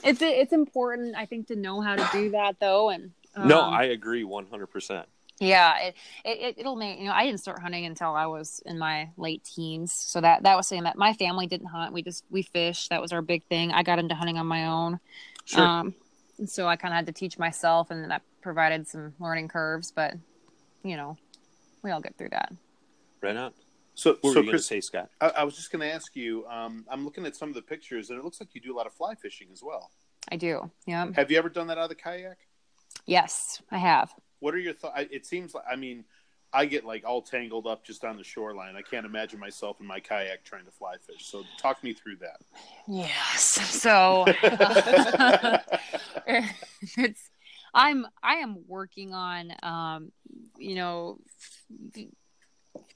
it's it's important i think to know how to do that though and no, um, I agree one hundred percent. yeah it, it it'll make you know i didn't start hunting until i was in my late teens so that that was saying that my family didn't hunt we just we fished that was our big thing i got into hunting on my own Sure. um and so i kind of had to teach myself and that provided some learning curves but you know we all get through that right on. So, What were so you to Chris, say, Scott? I, I was just going to ask you. Um, I'm looking at some of the pictures, and it looks like you do a lot of fly fishing as well. i do yeah Have you ever done that out of the kayak? yes i have What are your thoughts? It seems like I mean, I get like all tangled up just on the shoreline. I can't imagine myself in my kayak trying to fly fish. So talk me through that. Yes. So <laughs> <laughs> it's I'm I am working on um you know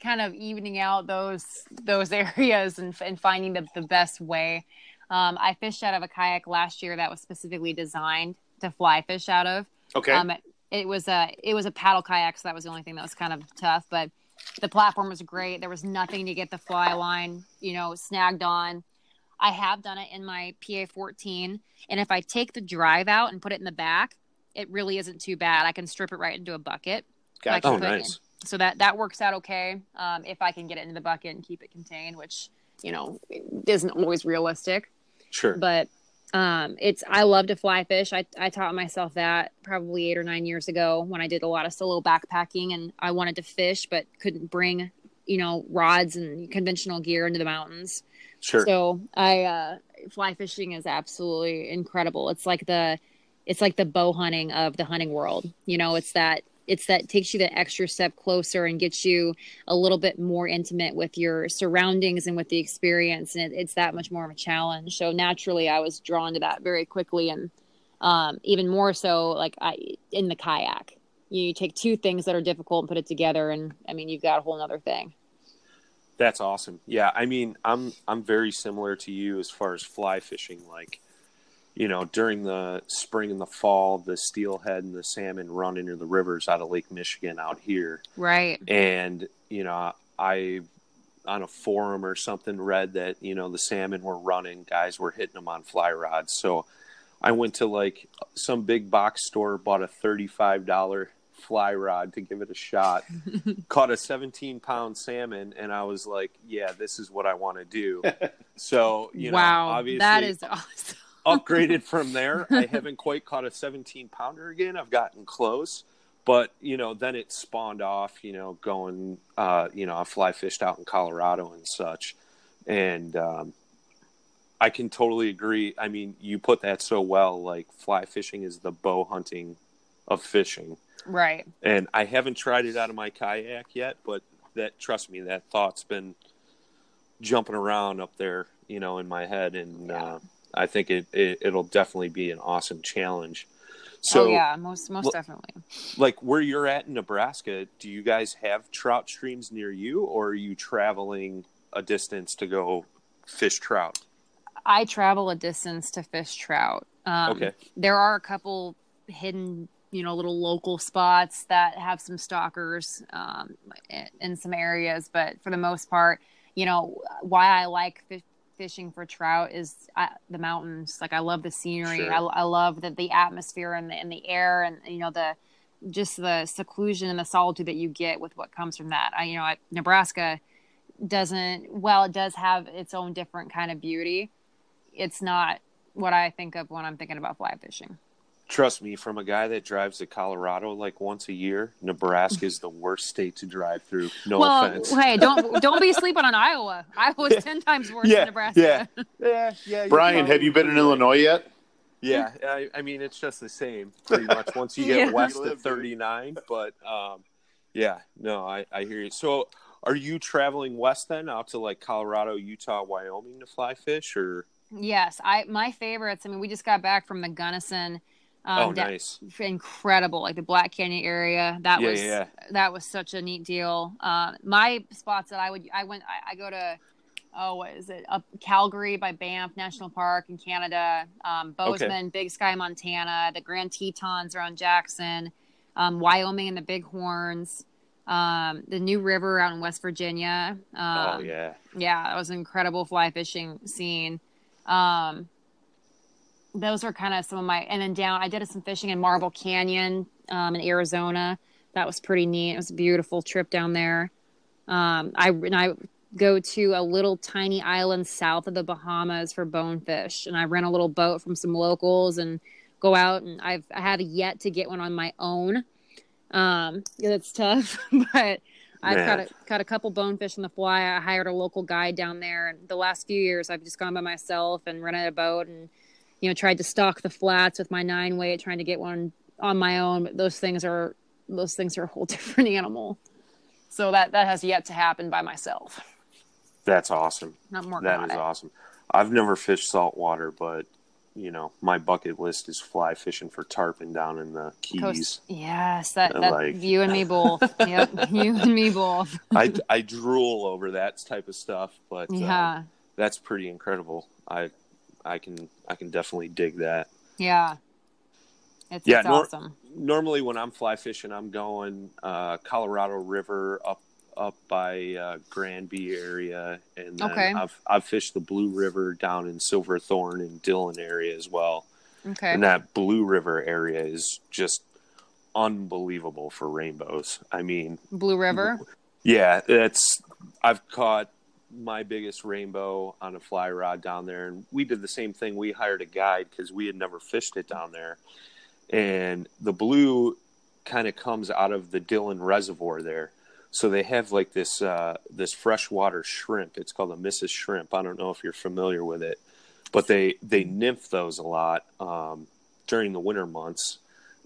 kind of evening out those those <laughs> areas and, and finding the, the best way. Um, I fished out of a kayak last year that was specifically designed to fly fish out of. Okay. Um, it, it was a it was a paddle kayak, so that was the only thing that was kind of tough. But the platform was great. There was nothing to get the fly line, you know, snagged on. I have done it in my PA 14, and if I take the drive out and put it in the back, it really isn't too bad. I can strip it right into a bucket. Gotcha. Oh, nice. So that that works out okay. Um, if I can get it into the bucket and keep it contained, which you know isn't always realistic Sure. but um, it's I love to fly fish. I, I taught myself that probably eight or nine years ago when I did a lot of solo backpacking and I wanted to fish but couldn't bring you know rods and conventional gear into the mountains. sure. So I uh, fly fishing is absolutely incredible. It's like the it's like the bow hunting of the hunting world. You know, it's that it's that takes you that extra step closer and gets you a little bit more intimate with your surroundings and with the experience and it, it's that much more of a challenge so naturally i was drawn to that very quickly and um, even more so like i in the kayak you, you take two things that are difficult and put it together and i mean you've got a whole nother thing That's awesome. Yeah, I mean, I'm I'm very similar to you as far as fly fishing. Like, you know, during the spring and the fall, the steelhead and the salmon run into the rivers out of Lake Michigan out here, right and you know, I on a forum or something read that you know the salmon were running, guys were hitting them on fly rods. So I went to like some big box store, bought a thirty-five dollar fly rod to give it a shot. <laughs> Caught a seventeen pound salmon, and I was like, "Yeah, this is what I want to do." <laughs> So you know, wow obviously, that is awesome upgraded <laughs> from there. I haven't quite caught a 17 pounder again. I've gotten close, but you know, then it spawned off. You know, going. Uh, you know, I fly fished out in Colorado and such, and um, I can totally agree. I mean, you put that so well. Like fly fishing is the bow hunting of fishing, Right. and I haven't tried it out of my kayak yet. But that, trust me, that thought's been jumping around up there, you know, in my head, and uh, I think it, it it'll definitely be an awesome challenge. So, oh yeah, most most Well- definitely. like where you're at in Nebraska, do you guys have trout streams near you, or are you traveling a distance to go fish trout? I travel a distance to fish trout. Um, Okay. There are a couple hidden, you know, little local spots that have some stalkers um, in, in some areas, but for the most part, you know, why I like fish, fishing for trout is I, the mountains. Like I love the scenery. Sure. I, I love the, the atmosphere and the, and the air and you know the just the seclusion and the solitude that you get with what comes from that. I, you know, I, Nebraska doesn't well, it does have its own different kind of beauty. It's not what I think of when I'm thinking about fly fishing. Trust me, from a guy that drives to Colorado like once a year, Nebraska is the worst state to drive through. No well, offense. hey, don't don't be sleeping on <laughs> Iowa. Iowa's ten times worse Yeah, than Nebraska. yeah. <laughs> Yeah, yeah. Brian, have you been in. Illinois yet? Yeah, I, I mean it's just the same <laughs> pretty much once you get Yeah. west Live, of 39. But um, yeah, no, I, I hear you. So, are you traveling west then, out to like Colorado, Utah, Wyoming to fly fish, or Yes, I my favorites. I mean, we just got back from the Gunnison. Um, oh, nice, incredible, like the Black Canyon area. That Yeah, was yeah. that was such a neat deal. Uh, my spots that I would I went I, I go to oh what is it up Calgary by Banff National Park in Canada, um, Bozeman, Big Sky, Montana, the Grand Tetons around Jackson, um, Wyoming and the Bighorns. Um, the New River out in West Virginia. Um, oh yeah, yeah, that was an incredible fly fishing scene. Um, those are kind of some of my, and then down, I did some fishing in Marble Canyon um, in Arizona. That was pretty neat. It was a beautiful trip down there. Um, I and I go to a little tiny island south of the Bahamas for bonefish, and I rent a little boat from some locals and go out. And I've I have yet to get one on my own. Um, it's tough, <laughs> but I've Man. caught a, caught a couple bonefish in the fly. I hired a local guide down there, and the last few years I've just gone by myself and rented a boat and you know tried to stalk the flats with my nine weight, trying to get one on my own. But those things are those things are a whole <laughs> different animal. So that that has yet to happen by myself. that's awesome. Not more That is awesome. I've never fished saltwater, but you know, my bucket list is fly fishing for tarpon down in the Keys. Coast. Yes, that, that like- you and me <laughs> both. yep, you and me both. <laughs> I, I drool over that type of stuff, but uh, Yeah, that's pretty incredible. I I can I can definitely dig that. yeah. It's, Yeah, it's nor- awesome. Normally, when I'm fly fishing, I'm going uh, Colorado River up up by uh, Granby area, and then Okay. I've I've fished the Blue River down in Silverthorne and Dillon area as well. Okay. And that Blue River area is just unbelievable for rainbows. I mean, Blue River. Yeah, it's I've caught my biggest rainbow on a fly rod down there, and we did the same thing. We hired a guide because we had never fished it down there, and the blue kind of comes out of the Dillon Reservoir there. So they have like this uh, this freshwater shrimp. It's called a Mysis Shrimp. I don't know if you're familiar with it, but they they nymph those a lot um, during the winter months,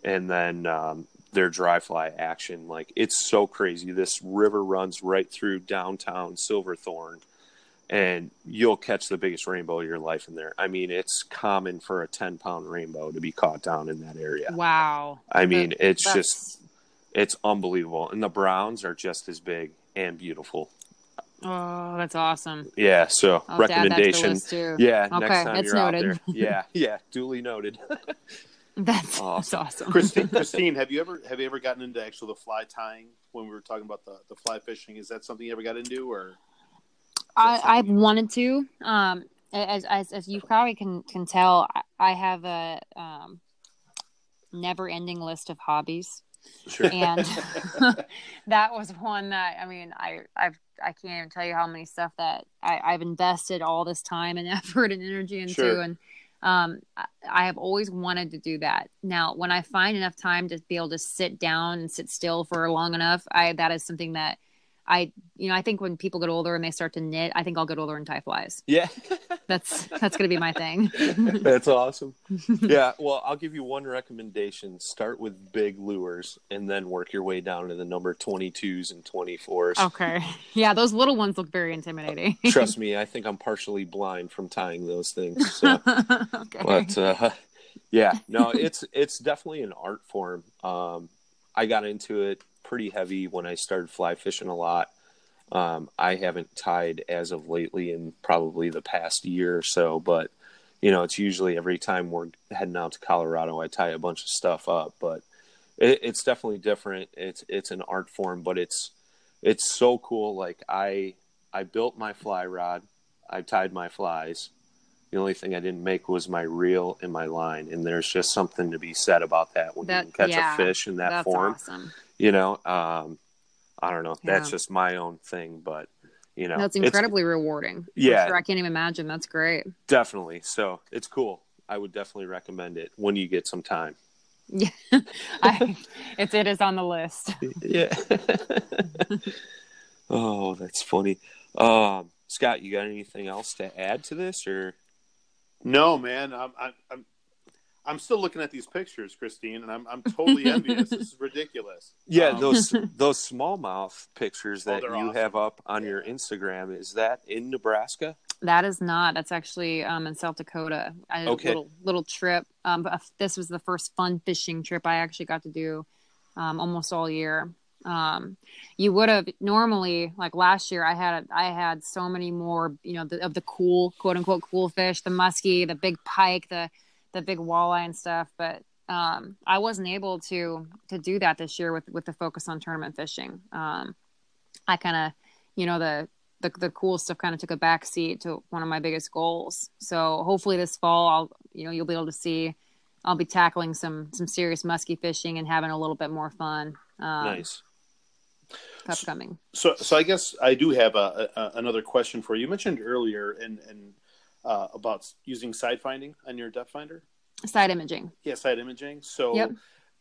and then um, their dry fly action. Like it's so crazy. This river runs right through downtown Silverthorne, and you'll catch the biggest rainbow of your life in there. I mean, it's common for a ten pound rainbow to be caught down in that area. Wow. I mean, That- it's that's- just it's unbelievable, and the browns are just as big and beautiful. Oh, that's awesome. Yeah. So I'll add that to the recommendation. Yeah. Okay, next time it's you're out noted. there. <laughs> Yeah. Yeah. Duly noted. <laughs> That's, Awesome. that's awesome. Kristine, <laughs> Kristine, have you ever have you ever gotten into actual the fly tying when we were talking about the, the fly fishing? Is that something you ever got into, or I, I wanted to. Um, as, as as you probably can can tell, I, I have a um, never ending list of hobbies, Sure. and <laughs> <laughs> that was one that I mean I I've I can't even tell you how many stuff that I, I've invested all this time and effort and energy into, Sure. and um, I, have always wanted to do that. Now, when I find enough time to be able to sit down and sit still for long enough, I that is something that I, you know, I think when people get older and they start to knit, I think I'll get older and tie flies. Yeah. <laughs> That's that's gonna be my thing. <laughs> That's awesome. <laughs> Yeah, well, I'll give you one recommendation. Start with big lures and then work your way down to the number 22s and 24s. okay. Yeah, those little ones look very intimidating. Trust me, I think I'm partially blind from tying those things. So. okay. but uh, yeah, no, it's it's definitely an art form. Um, I got into it pretty heavy when I started fly fishing a lot. Um, I haven't tied as of lately in probably the past year or so, but you know, it's usually every time we're heading out to Colorado, I tie a bunch of stuff up. But it, it's definitely different. It's it's an art form, but it's it's so cool. Like I I built my fly rod, I tied my flies. The only thing I didn't make was my reel and my line, and there's just something to be said about that when That- you can catch yeah, a fish in that That's form awesome. You know um i don't know that's just my own thing but you know That's incredibly rewarding. Yeah. sure. I can't even imagine. That's great. definitely so it's cool i would definitely recommend it when you get some time Yeah, <laughs> I, it's it is on the list. <laughs> yeah <laughs> oh that's funny um scott you got anything else to add to this or No, man, I'm I'm I'm, I'm still looking at these pictures, Kristine, and I'm I'm totally envious. this is <laughs> ridiculous. yeah Um, those <laughs> those smallmouth pictures Oh, that they're you awesome. have up on your instagram is that in nebraska That is not. That's actually um, in South Dakota. I did Okay. a little little trip. Um, but this was the first fun fishing trip I actually got to do um, almost all year. Um, you would have normally like last year. I had I had so many more, you know, the, of the cool quote unquote cool fish, the muskie, the big pike, the the big walleye and stuff. But um, I wasn't able to to do that this year with with the focus on tournament fishing. Um, I kind of, you know, the the the cool stuff kind of took a back seat to one of my biggest goals. So hopefully this fall, I'll you know you'll be able to see. I'll be tackling some some serious muskie fishing and having a little bit more fun. Um, nice Upcoming. So, so I guess I do have a, a another question for you. You mentioned earlier and and uh, about using side finding on your depth finder. Side imaging. Yeah, side imaging. So, Yep.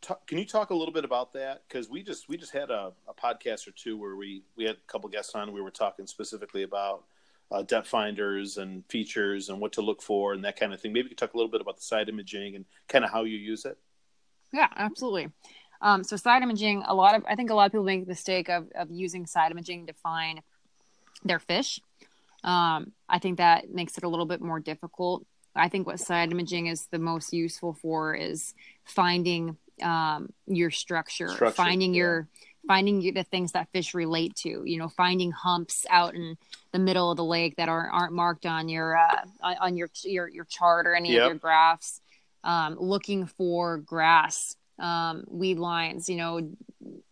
ta- can you talk a little bit about that? Because we just we just had a, a podcast or two where we we had a couple guests on. We were talking specifically about uh, depth finders and features and what to look for and that kind of thing. Maybe you could talk a little bit about the side imaging and kind of how you use it. Yeah, absolutely. Um, so side imaging, a lot of I think a lot of people make the mistake of of using side imaging to find their fish. Um, I think that makes it a little bit more difficult. I think what side imaging is the most useful for is finding um, your structure, Structure, finding yeah. your finding the things that fish relate to. You know, finding humps out in the middle of the lake that aren't aren't marked on your uh, on your your your chart or any Yep. of your graphs. Um, looking for grass, um, weed lines, you know,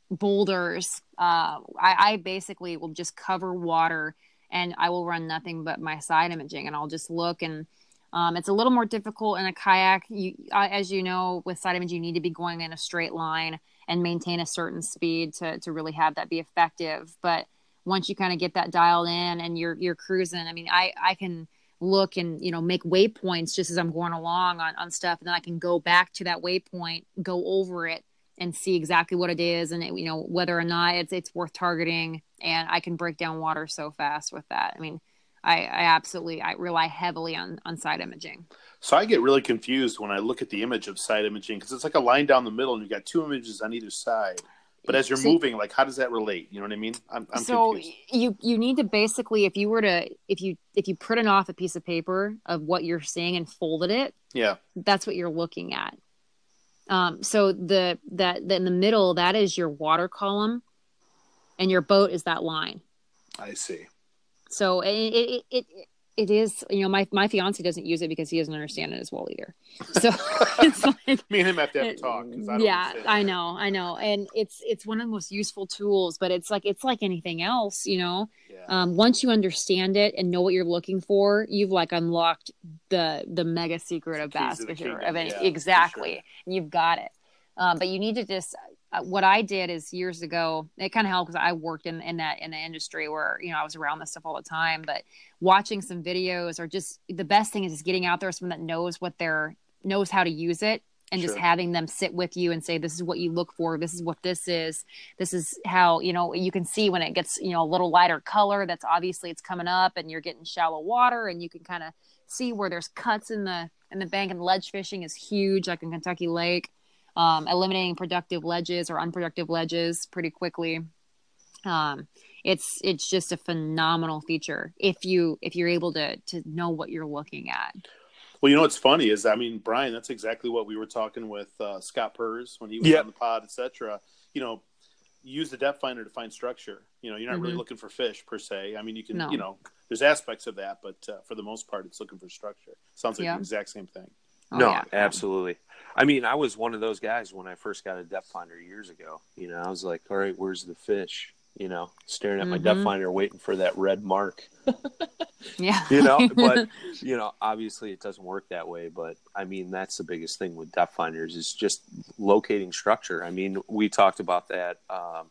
boulders. Uh, I, I basically will just cover water and I will run nothing but my side imaging and I'll just look and um, it's a little more difficult in a kayak. You, as you know, with side imaging, you need to be going in a straight line and maintain a certain speed to, to really have that be effective. But once you kind of get that dialed in and you're you're cruising, I mean, I I can look and you know make waypoints just as I'm going along on, on stuff, and then I can go back to that waypoint, go over it, and see exactly what it is, and it, you know whether or not it's it's worth targeting. And I can break down water so fast with that. I mean, I, I absolutely I rely heavily on on side imaging. So I get really confused when I look at the image of side imaging because it's like a line down the middle and you've got two images on either side. But as you're See- moving, like how does that relate? You know what I mean? I'm, I'm so confused. you you need to basically if you were to if you if you printed off a piece of paper of what you're seeing and folded it Yeah. that's what you're looking at um so the that, that in the middle that is your water column and your boat is that line I see. so it it it, it, is you know my my fiance doesn't use it because he doesn't understand it as well either. <laughs> So it's like Me and him have to have a talk I don't yeah i know i know. And it's it's one of the most useful tools but it's like it's like anything else you know? Yeah. um, once you understand it and know what you're looking for you've like unlocked the the mega secret of bass to the fisher kingdom, of any yeah, exactly sure. you've got it. Um, but you need to just Uh, what I did is years ago, it kind of helped because I worked in, in that in the industry where you know I was around this stuff all the time. But watching some videos or just the best thing is just getting out there with someone that knows what they're knows how to use it and just having them sit with you and say this is what you look for. This is what this is. This is how you know you can see when it gets you know a little lighter color that's obviously it's coming up and you're getting shallow water and you can kind of see where there's cuts in the in the bank and ledge fishing is huge like in kentucky lake um, eliminating productive ledges or unproductive ledges pretty quickly um, it's it's just a phenomenal feature if you if you're able to to know what you're looking at Well, you know what's funny is, I mean, Brian, that's exactly what we were talking with uh, Scott Purrs when he was Yep. on the pod, etc. You know, use the depth finder to find structure. You know, you're not really Mhm. looking for fish per se. I mean, you can, No. you know, there's aspects of that, but uh, for the most part, it's looking for structure. Sounds like Yeah. the exact same thing. Oh, no, yeah. absolutely. I mean, I was one of those guys when I first got a depth finder years ago. You know, I was like, all right, where's the fish? You know, staring at my depth Mhm. finder, waiting for that red mark. <laughs> yeah You know, but <laughs> you know, obviously it doesn't work that way. But I mean, that's the biggest thing with depth finders is just locating structure. I mean, we talked about that um,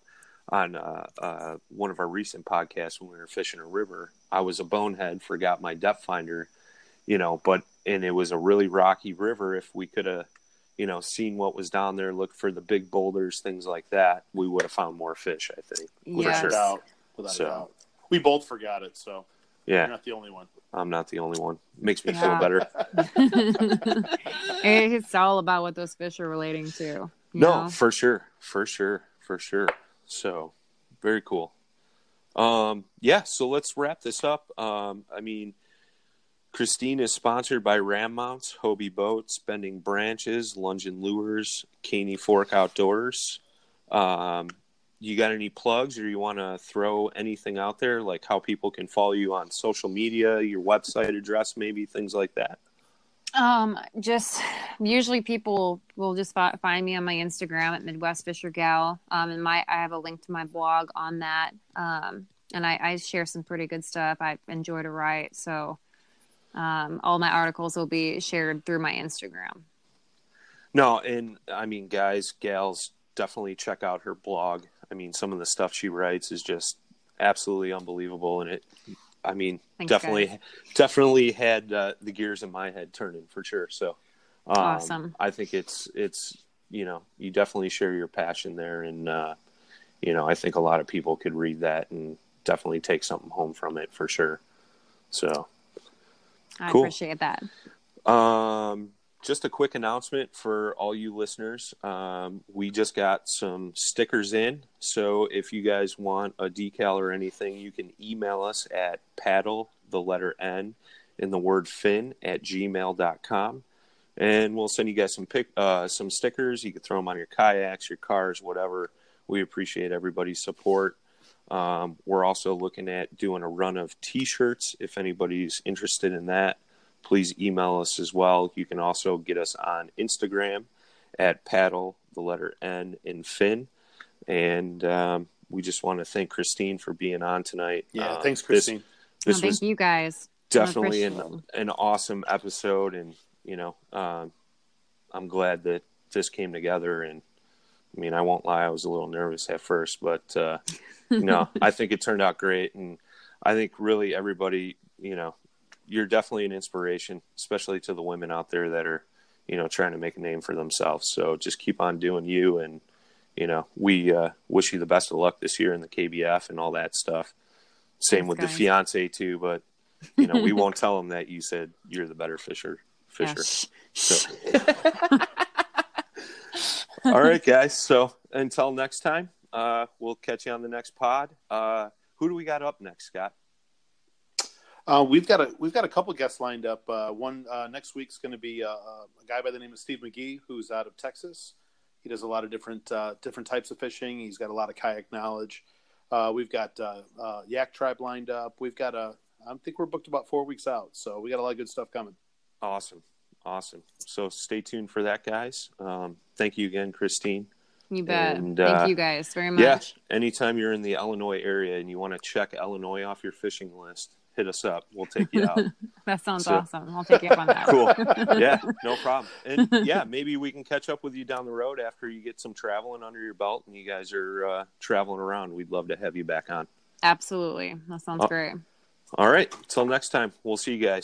on uh, uh, one of our recent podcasts when we were fishing a river. I was a bonehead, forgot my depth finder, you know, but and it was a really rocky river. If we could have, you know, seen what was down there, looked for the big boulders, things like that, we would have found more fish. I think. Without Yes. a doubt. Without So- a doubt. We both forgot it, so Yeah, you're not the only one. I'm not the only one. Makes me Yeah. feel better. <laughs> it's all about what those fish are relating to. No, know? for sure, for sure, for sure. So, very cool. Um, yeah, so let's wrap this up. Um, I mean, Kristine is sponsored by Ram Mounts, Hobie Boats, Bending Branches, Llungen Lures, Caney Fork Outdoors. Um, you got any plugs, or you want to throw anything out there, like how people can follow you on social media, your website address, maybe things like that? Um, just usually people will just fi- find me on my Instagram at Midwest Fisher Gal. Um, and my I have a link to my blog on that. Um, and I, I share some pretty good stuff. I enjoy to write, so um, all my articles will be shared through my Instagram. No, and I mean, guys, gals, definitely check out her blog. I mean, some of the stuff she writes is just absolutely unbelievable, and it. I mean, Thanks, definitely, guys. definitely had uh, the gears in my head turning for sure. So, um, Awesome. I think it's it's you know you definitely share your passion there, and uh, you know I think a lot of people could read that and definitely take something home from it for sure. So, I Cool. appreciate that. um, just a quick announcement for all you listeners. Um, we just got some stickers in. So if you guys want a decal or anything, you can email us at paddle, the letter N, in the word fin at gmail.com. And we'll send you guys some pic, uh, some stickers. You can throw them on your kayaks, your cars, whatever. We appreciate everybody's support. Um, we're also looking at doing a run of t-shirts if anybody's interested in that please email us as well. You can also get us on Instagram at paddle, the letter N in Fin. And um, we just want to thank Kristine for being on tonight. Yeah, Uh, thanks, Kristine. This, Oh, thank was you guys. definitely an, an awesome episode. And, you know, um, I'm glad that this came together. And, I mean, I won't lie, I was a little nervous at first, but, uh, know, <laughs> I think it turned out great. And I think really everybody, you know, you're definitely an inspiration, especially to the women out there that are, you know, trying to make a name for themselves. So just keep on doing you. And, you know, we uh, wish you the best of luck this year in the KBF and all that stuff. Same Thanks, with guys. the fiance too, but you know, we <laughs> won't tell them that you said you're the better fisher. Yeah, Fisher. shh, So- <laughs> All right, guys. So until next time, uh, we'll catch you on the next pod. Uh, who do we got up next, Scott? Uh, we've got a we've got a couple guests lined up. Uh, one uh, next week's going to be uh, a guy by the name of Steve McGee, who's out of Texas. He does a lot of different uh, different types of fishing. He's got a lot of kayak knowledge. Uh, we've got uh, uh, Yak Tribe lined up. We've got a I think we're booked about four weeks out, so we got a lot of good stuff coming. Awesome. Awesome. So stay tuned for that, guys. Um, thank you again, Kristine. You bet. And, Thank uh, you guys very much. Yeah. Anytime you're in the Illinois area and you want to check Illinois off your fishing list, hit us up. We'll take you out. <laughs> That sounds So- awesome. I'll take you up on that. <laughs> cool. Yeah, no <laughs> problem. And yeah, maybe we can catch up with you down the road after you get some traveling under your belt and you guys are uh, traveling around. We'd love to have you back on. Absolutely. That sounds Oh. great. All right. Till next time. We'll see you guys.